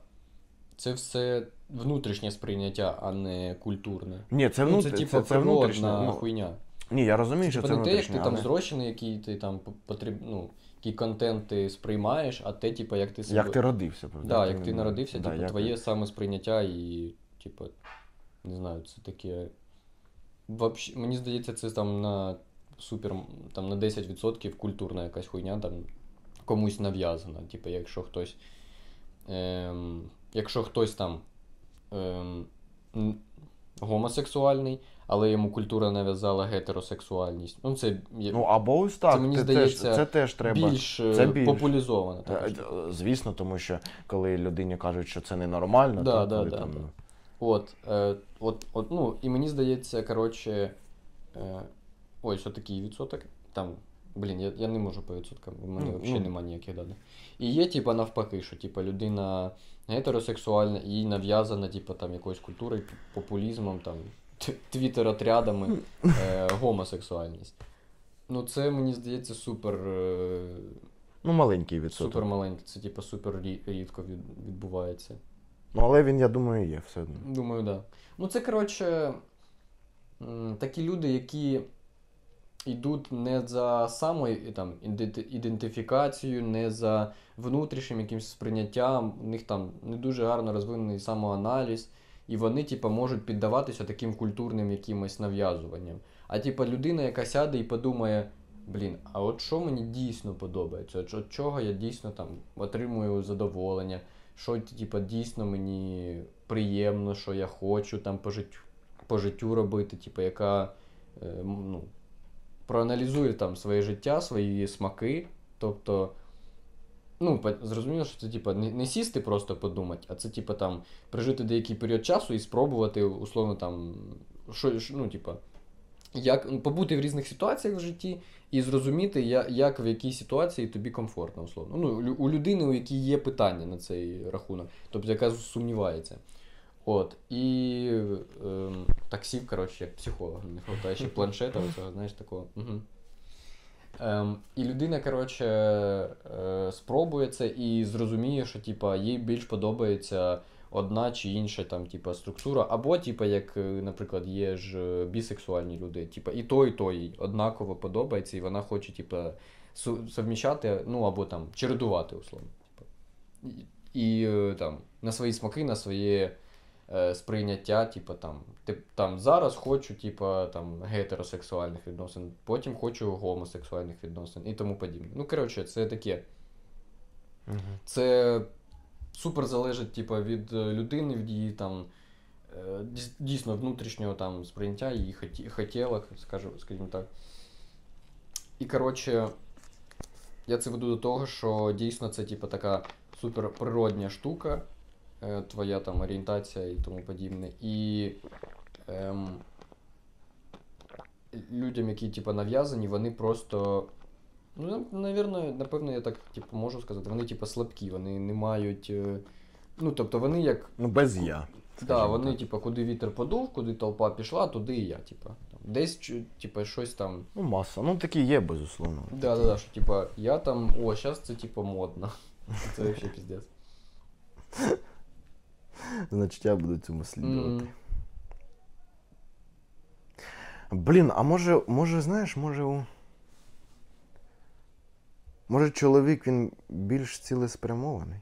це все внутрішнє сприйняття, а не культурне. Ні, це, ну, це, типа, це, це природна Ну, хуйня. ні, я розумію, що Типа це не те, як ти внутрішнє. там зрощений, який ти там потріб... ну, який контент ти сприймаєш, а те, типа, як ти себе. Як ти родився, правда? Да, як ти народився, Да, типу, як- твоє саме сприйняття і, типу, не знаю, це таке. Вообще, мені здається, це там на супер, там на 10% культурна якась хуйня, там комусь нав'язана. Типу, якщо хтось. Ем, якщо хтось там ем, гомосексуальний, але йому культура нав'язала гетеросексуальність. Ну, це Ну, або ось так. мені це, здається, теж, це теж треба. більш, е, це більш. популізовано. Е, також. е, Звісно, тому що коли людині кажуть, що це ненормально, Да, то да, коли да, там... От, е, от, от, ну, і мені здається, коротше, е, ось отакий відсоток. Там, блін, я, я не можу по відсоткам, у мене Ну, взагалі немає ніяких даних. І є, типа, навпаки, що типа, людина гетеросексуальна, і їй нав'язана, типа, там, якоюсь культурою, популізмом, там, твіттер-отрядами е, гомосексуальність. Ну, це, мені здається, супер. Е, Ну, маленький відсоток. супер маленьке, це, типа, супер рідко відбувається. Ну, але він, я думаю, є все одно. Думаю, да. Ну, це, коротше, такі люди, які йдуть не за самою там, ідентифікацією, не за внутрішнім якимось сприйняттям. У них там не дуже гарно розвинений самоаналіз, і вони, типа, можуть піддаватися таким культурним якимось нав'язуванням. А типа людина, яка сяде і подумає. Блін, а от що мені дійсно подобається? От чого я дійсно там отримую задоволення, що типа, дійсно мені приємно, що я хочу там по життю, по життю робити, типу, яка е, ну, проаналізує там своє життя, свої смаки. Тобто, ну, зрозуміло, що це типу, не, сісти просто подумати, а це типу, там, прожити деякий період часу і спробувати, условно, там, що, ну, типу, як побути в різних ситуаціях в житті і зрозуміти, як в якій ситуації тобі комфортно, условно. Ну, у людини, у якій є питання на цей рахунок, тобто яка сумнівається. От, і ем, так сів, коротше, як психолог, не хватає ще планшета, оцього, знаєш, такого. Угу. Ем, і людина, коротше, е, спробує це і зрозуміє, що типа, їй більш подобається одна чи інша там, типа, структура. Або, типа, як, е, наприклад, є ж е, бісексуальні люди. Типа, і то, і то їй однаково подобається, і вона хоче, типа, совміщати, ну або там чередувати, условно. І е, там, на свої смаки, на своє е, сприйняття, типу, там, тип, там зараз хочу, типу, там, гетеросексуальних відносин, потім хочу гомосексуальних відносин і тому подібне. Ну, коротше, це таке. Угу. Це супер залежить, типу, від е, людини, від її там. е, Дійсно, внутрішнього там сприйняття, її хоті- хотілок, скажімо так. І коротше, я це веду до того, що дійсно це типу, така суперприродня штука, е, твоя там орієнтація і тому подібне. І ем, людям, які типу, нав'язані, вони просто. Ну, навірно, напевно, я так типу, можу сказати, вони типу, слабкі, вони не мають. е, Ну, тобто вони як Ну, без я. Да, вони, так. типу, куди вітер подув, куди толпа пішла, туди і я, типу. Десь, типу, щось там. Ну, маса. Ну, такі є, безусловно. Да, да, да, що, типа, я там, о, зараз це, типу, модно. Це вообще піздець. Значить, я буду цьому слідувати. Блін, а може, може, знаєш, може у. Може, чоловік він більш цілеспрямований?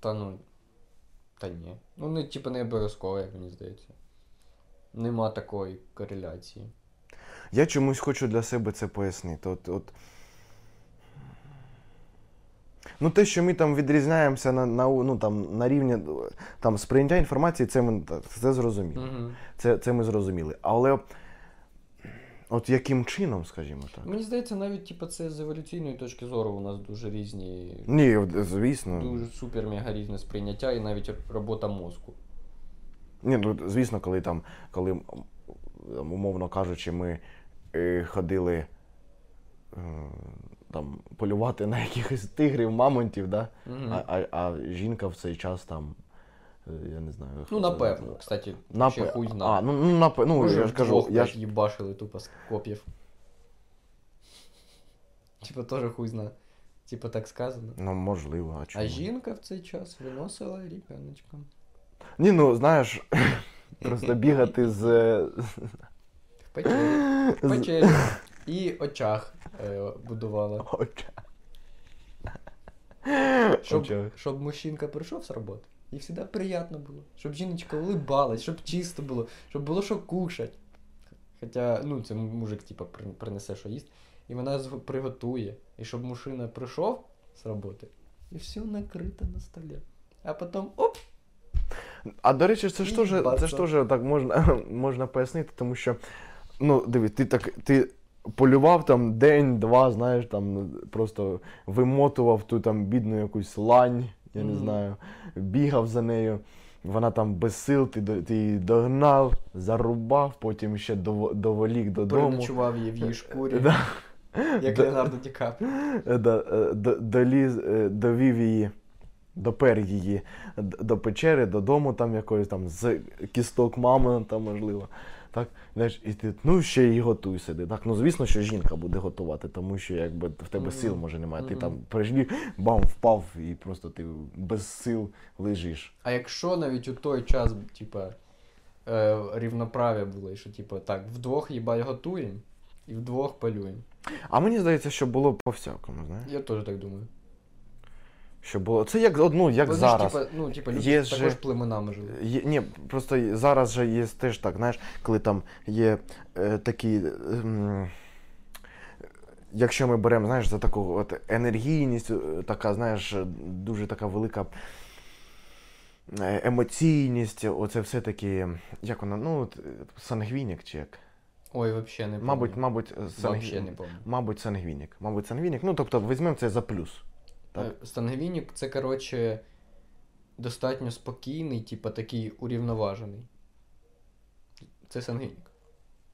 Та ну. Та ні. Ну, не, типу, не обов'язково, як мені здається. Нема такої кореляції. Я чомусь хочу для себе це пояснити. От, от... Ну, те, що ми там відрізняємося на, на, ну, там, на рівні там, сприйняття інформації, це, ми, це зрозуміло. Угу. Це, це ми зрозуміли. Але от яким чином, скажімо так? Мені здається, навіть типу, це з еволюційної точки зору у нас дуже різні, Ні, звісно. дуже супер-мега різне сприйняття і навіть робота мозку. Ні, ну звісно, коли там, коли, умовно кажучи, ми е, ходили е, там, полювати на якихось тигрів, мамонтів, да? Мгм. а, а, а жінка в цей час там, я не знаю. Ну, напевно, кстати, Напе... ще хуй знає. А, ну, ну, напе... ну Може, я ж кажу, я ж... їбашили тупо з коп'їв. Типа теж хуй знає. Типа так сказано. Ну, можливо, а чому? А жінка в цей час виносила ребеночка. Ні, ну знаєш, просто бігати з. е, В печері. В печері. І очах е, будувала. Оча. Щоб, Очах. щоб мужчинка прийшов з роботи. І завжди приємно було. Щоб жіночка улибалась, щоб чисто було, щоб було що кушать. Хоча, ну, це мужик, типа, принесе, що їсть. І вона приготує. І щоб мужчина прийшов з роботи, і все накрито на столі. А потім оп! А до речі, це ж теж, це ж теж так можна, можна пояснити, тому що, ну, диви, ти так, ти полював там день-два, знаєш, там просто вимотував ту там бідну якусь лань, я не знаю, бігав за нею. Вона там без сил, ти, ти її догнав, зарубав, потім ще дово- доволік додому. Переночував її в її шкурі, Да. як Леонардо Ді Капріо. Е, да, е, до- доліз, е, довів її, допер її до печери, додому там якоїсь там з кісток мами, там можливо. Так, знаєш, і ти, ну ще й готуй сиди. Так, ну звісно, що жінка буде готувати, тому що якби в тебе сил може немає. Ти там прижлів, бам, впав, і просто ти без сил лежиш. А якщо навіть у той час, типа, е, рівноправ'я було, що, типа, так, вдвох їбай готуємо і вдвох полюємо. А мені здається, що було по всякому, знаєш. Я теж так думаю. Що було. Це як ну, як Вони зараз. Ж, типа, ну, типа, люди Є також же- племенами жили. Є, ні, просто зараз же є теж так, знаєш, коли там є е, такі. ем, якщо ми беремо, знаєш, за таку от енергійність, е, така, знаєш, е, дуже така велика е, емоційність, оце все таки, як вона, ну, е, сангвінік чи як? Ой, вообще не помню. Мабуть, мабуть, е, не помню. мабуть, сангвінік. Мабуть, сангвінік. Ну, тобто, візьмемо це за плюс. Так. Е, Стангвінік це, коротше, достатньо спокійний, типа такий урівноважений. Це сангвінік.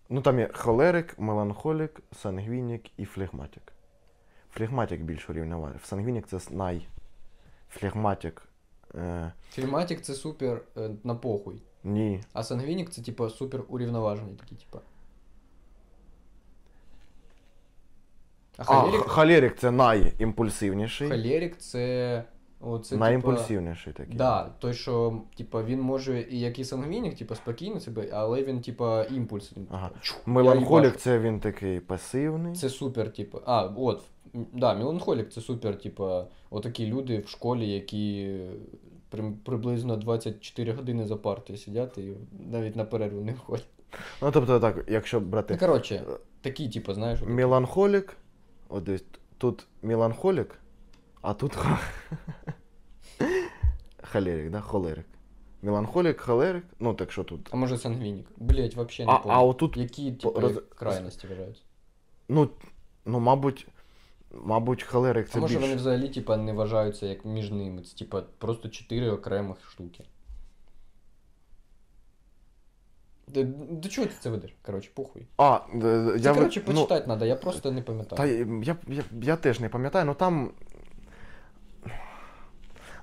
Ну там є холерик, меланхолік, сангвінік і флегматик. Флегматик більш урівноважений. Сангвінік це най. Флегматик. Е, Фільматік це супер е, на похуй. ні. А сангвінік це, типа, супер урівноважений такий, типа. А А, холерик, х- холерик це найімпульсивніший. холерик це. О, це найімпульсивніший такий. Да, той, що, типа, він може і як і сангвінік, типа, спокійно себе, але він, типа, імпульс. Він, Ага. чух, Меланхолік це він такий пасивний. Це супер, типу. А, от. Да, меланхолік це супер, типу, отакі люди в школі, які при, приблизно 24 години за партою сидять і навіть на перерву не виходять. Ну тобто так, якщо Ну, коротше, такі, типу, знаєш. меланхолік, от десь тут меланхолік, а тут холерик, да? Холерик. Меланхолік, холерик, ну так що тут. А може сангвінік? Блять, вообще не А, помню. а отут Які, типу, роз- крайності вважаються? Ну, ну, мабуть, мабуть, холерик це а може більше. вони взагалі, типа, не вважаються як між ними. Це, типа, просто чотири окремих штуки. До, до чого ти це ведеш? Коротше, похуй. А, е, Це, я, коротше, ну, почитати треба, я просто не Та пам'ятаю. я, я, я теж не пам'ятаю, ну там.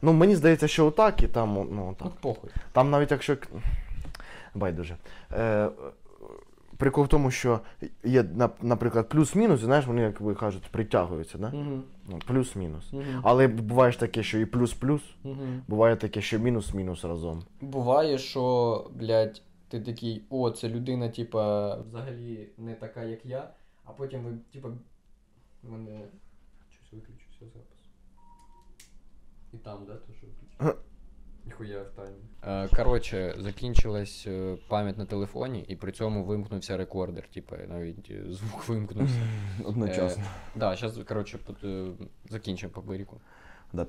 Ну, мені здається, що отак і там, ну, Ну, так. похуй. Там навіть якщо. Байдуже. Е, прикол в тому, що є, наприклад, плюс-мінус, і знаєш, вони, як ви кажуть, притягуються, да? Угу. Ну, плюс-мінус. Угу. Але буває ж таке, що і плюс-плюс, Угу. буває таке, що мінус-мінус разом. Буває, що, блядь, ти такий, о, це людина, типа, взагалі не така, як я, а потім ви, типа, в мене щось виключився запис. І там, да, теж виключився. Ніхуя в таймі. Е, коротше, закінчилась е, пам'ять на телефоні, і при цьому вимкнувся рекордер. Типа навіть е, звук вимкнувся. Одночасно. Да, зараз, коротше, закінчимо по виріку. Да,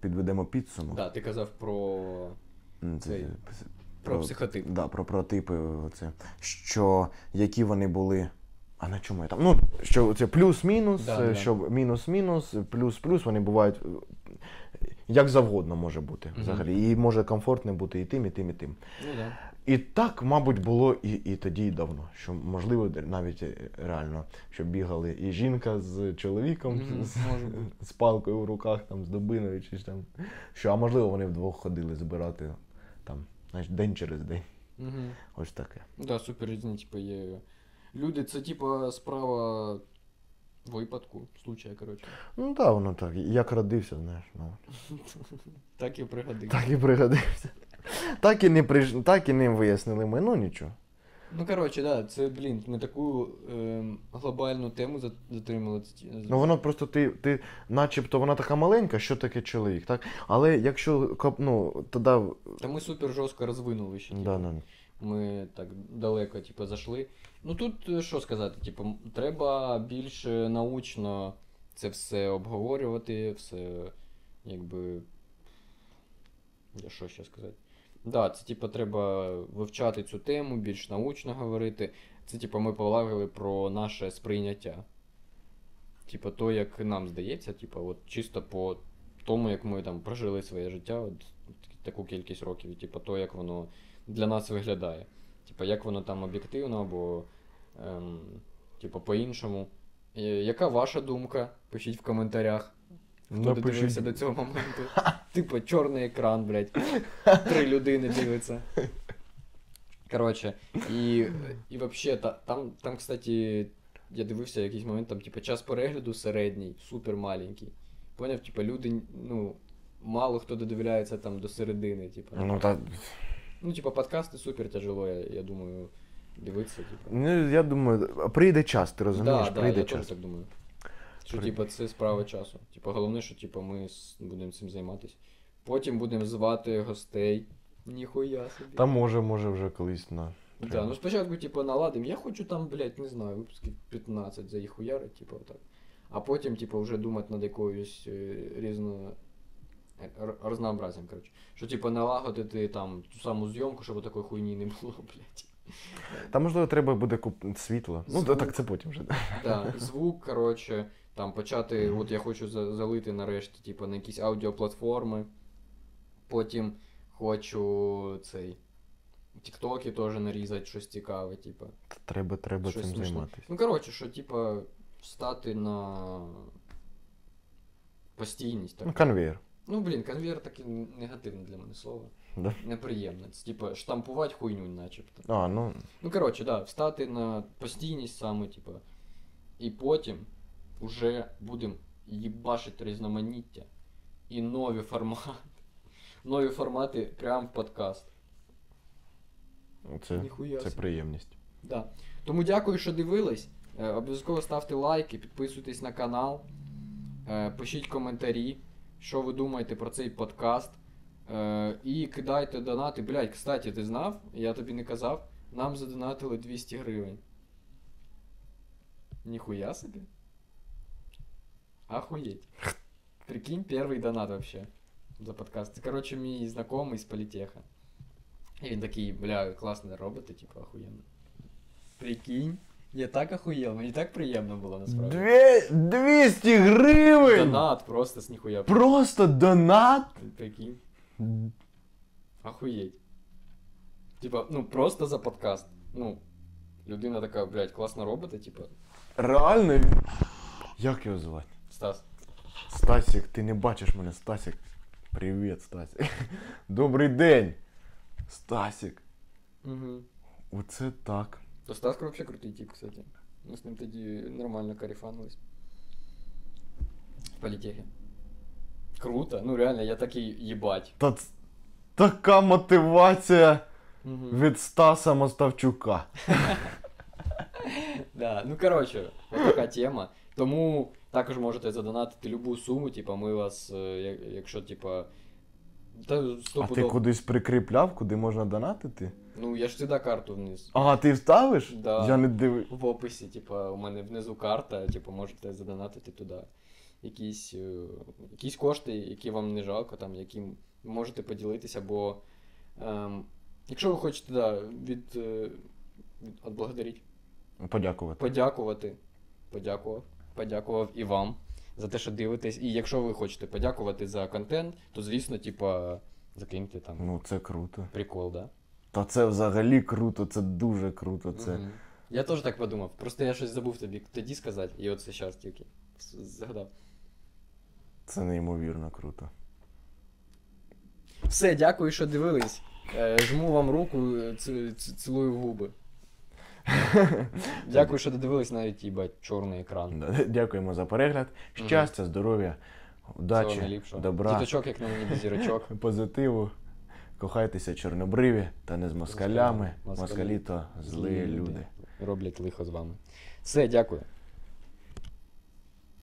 підведемо підсумок. Да, ти казав про, це- Цей, це- про психотип. Да, про прототипи. Оце. Що які вони були. А на чому я там? Ну, що це плюс-мінус, Да, е, да. що мінус-мінус, плюс-плюс, вони бувають е, як завгодно може бути Мгм. взагалі. І може комфортно бути і тим, і тим, і тим. Ну да. І так, мабуть, було і, і тоді, і давно. Що можливо, навіть е, реально, що бігали і жінка з чоловіком Мгм, з, з палкою в руках, там, з дубиною, чи там. Що, а можливо, вони вдвох ходили збирати там, знаєш, день через день. Угу. Ось таке. Да, супер різні, типу, є. Люди, це типа справа випадку, случая, коротше. Ну так, воно так. Як родився, знаєш. Ну, Так і пригодився. так і пригодився. Так і не приш... так і не вияснили ми, ну нічого. Ну, коротше, да, це, блін, ми таку ем, глобальну тему за- затримали. Ну воно просто ти, ти, начебто, вона така маленька, що таке чоловік, так? Але якщо ну, тоді. Та ми супер жорстко розвинули ще. типу. Да, да. Ми так далеко, типу, зайшли. Ну тут е, що сказати, типу, м, треба більш е, научно це все обговорювати, все якби. Я що ще сказати? Да, це типу, треба вивчати цю тему, більш научно говорити. Це, типу, ми полагали про наше сприйняття. Типу, то, як нам здається, типу, от чисто по тому, як ми там прожили своє життя, от таку кількість років, і типу, то, як воно для нас виглядає. Типа, як воно там об'єктивно або ем, типу, по-іншому. Е, Яка ваша думка? Пишіть в коментарях. Хто додивився до цього моменту. Типа, чорний екран, блядь. Три людини дивиться. Коротше, і, і вообще, та, там, там, кстати, я дивився якийсь момент, там, типа, час перегляду середній, супер маленький. Поняв, типа, люди, ну, мало хто додивляється там до середини, типа. Ну, та, Ну, типа, подкасти супер тяжело, я, я думаю, дивитися, типа. ну, я думаю, прийде час, ти розумієш, да, да, прийде я час. теж так думаю. Що, При- типа, це справа часу. Типа, головне, що типа, ми будемо цим займатися. Потім будемо звати гостей. Ніхуя собі. Та може, може вже колись на. Да, ну спочатку, типу, наладимо. Я хочу там, блядь, не знаю, випусків 15 за їх хуяри, типу, отак. А потім, типу, вже думати над якоюсь е, різно е, коротше. Що, типу, налагодити там ту саму зйомку, щоб такої хуйні не було, блядь. Та можливо, треба буде куп... світло. Ну, так це потім вже. Да, звук, коротше, там почати, от я хочу залити нарешті, типу, на якісь аудіоплатформи. Потім хочу цей. Тіктоки теж нарізати щось цікаве, типу. Треба, треба Щось цим займатися. Ну, коротше, що, типа, встати на постійність. Так. Ну, конвейер. Ну, блін, конвейер таке негативне для мене слово. Да? Неприємне. Це, типа, штампувати хуйню, начебто. А, ну. Ну, коротше, да, встати на постійність саме, типа. І потім уже будемо їбашити різноманіття і нові формати. Нові формати прямо в подкаст. Це, Ніхуя це приємність. Да. Тому дякую, що дивились. Е, Обов'язково ставте лайки, підписуйтесь на канал, е, пишіть коментарі, що ви думаєте про цей подкаст. Е, І кидайте донати. Блять, кстати, ти знав? Я тобі не казав. Нам задонатили 200 гривень. Ніхуя собі. Охуеть. Прикинь, перший донат вообще за подкаст. Короче, мій знайомий з політеха. І він такий, бля, класні роботи, типу, охуєнно. Прикинь. Я так охуєл, мені так приємно було насправді. Дві... 200 гривень! Донат просто з ніхуя. Просто донат? Прикинь. Охуєть. Типа, ну просто за подкаст. Ну, людина така, блядь, класна робота, типа, Реально? Як його звати? Стас. Стасік, ти не бачиш мене, Стасік. Привіт, Стасік. Добрий день. Стасік. Угу. Оце так. То Стас вообще крутий тип, кстати. Ми з ним тоді нормально карифанились. В політехі. Круто, ну реально, я такий їбать. Та ц- така мотивація Угу. від Стаса Моставчука. Да, ну коротше, от така тема. Тому також можете задонатити любу суму, типа, ми вас, е, якщо, типа, Та А ти стопудово. кудись прикріпляв, куди можна донатити? Ну, я ж сюди карту вниз. А, ти вставиш? Да. Я не дивив. В описі, типа, у мене внизу карта, типу, можете задонатити туди якісь, е, якісь кошти, які вам не жалко, там, яким можете поділитися, бо ем, якщо ви хочете да, від, е, від отблагодаріть, Подякувати. подякувати, подякував, подякував і вам за те, що дивитесь. І якщо ви хочете подякувати за контент, то звісно, типа, закиньте там Ну, це круто. прикол, да? Та це взагалі круто, це дуже круто. Це. Мгм. Я теж так подумав. Просто я щось забув тобі тоді сказати, і оце зараз тільки з- згадав. Це неймовірно круто. Все, дякую, що дивились. Е, Жму вам руку, е, ц- ц- цілую в губи. Дякую, що додивились навіть їбать чорний екран. Дякуємо за перегляд. Щастя, здоров'я, удачі, добра, Діточок, як на мені зірочок. позитиву. Кохайтеся чорнобриві та не з москалями. Москалі. Москалі то злі люди. Роблять лихо з вами. Все, дякую.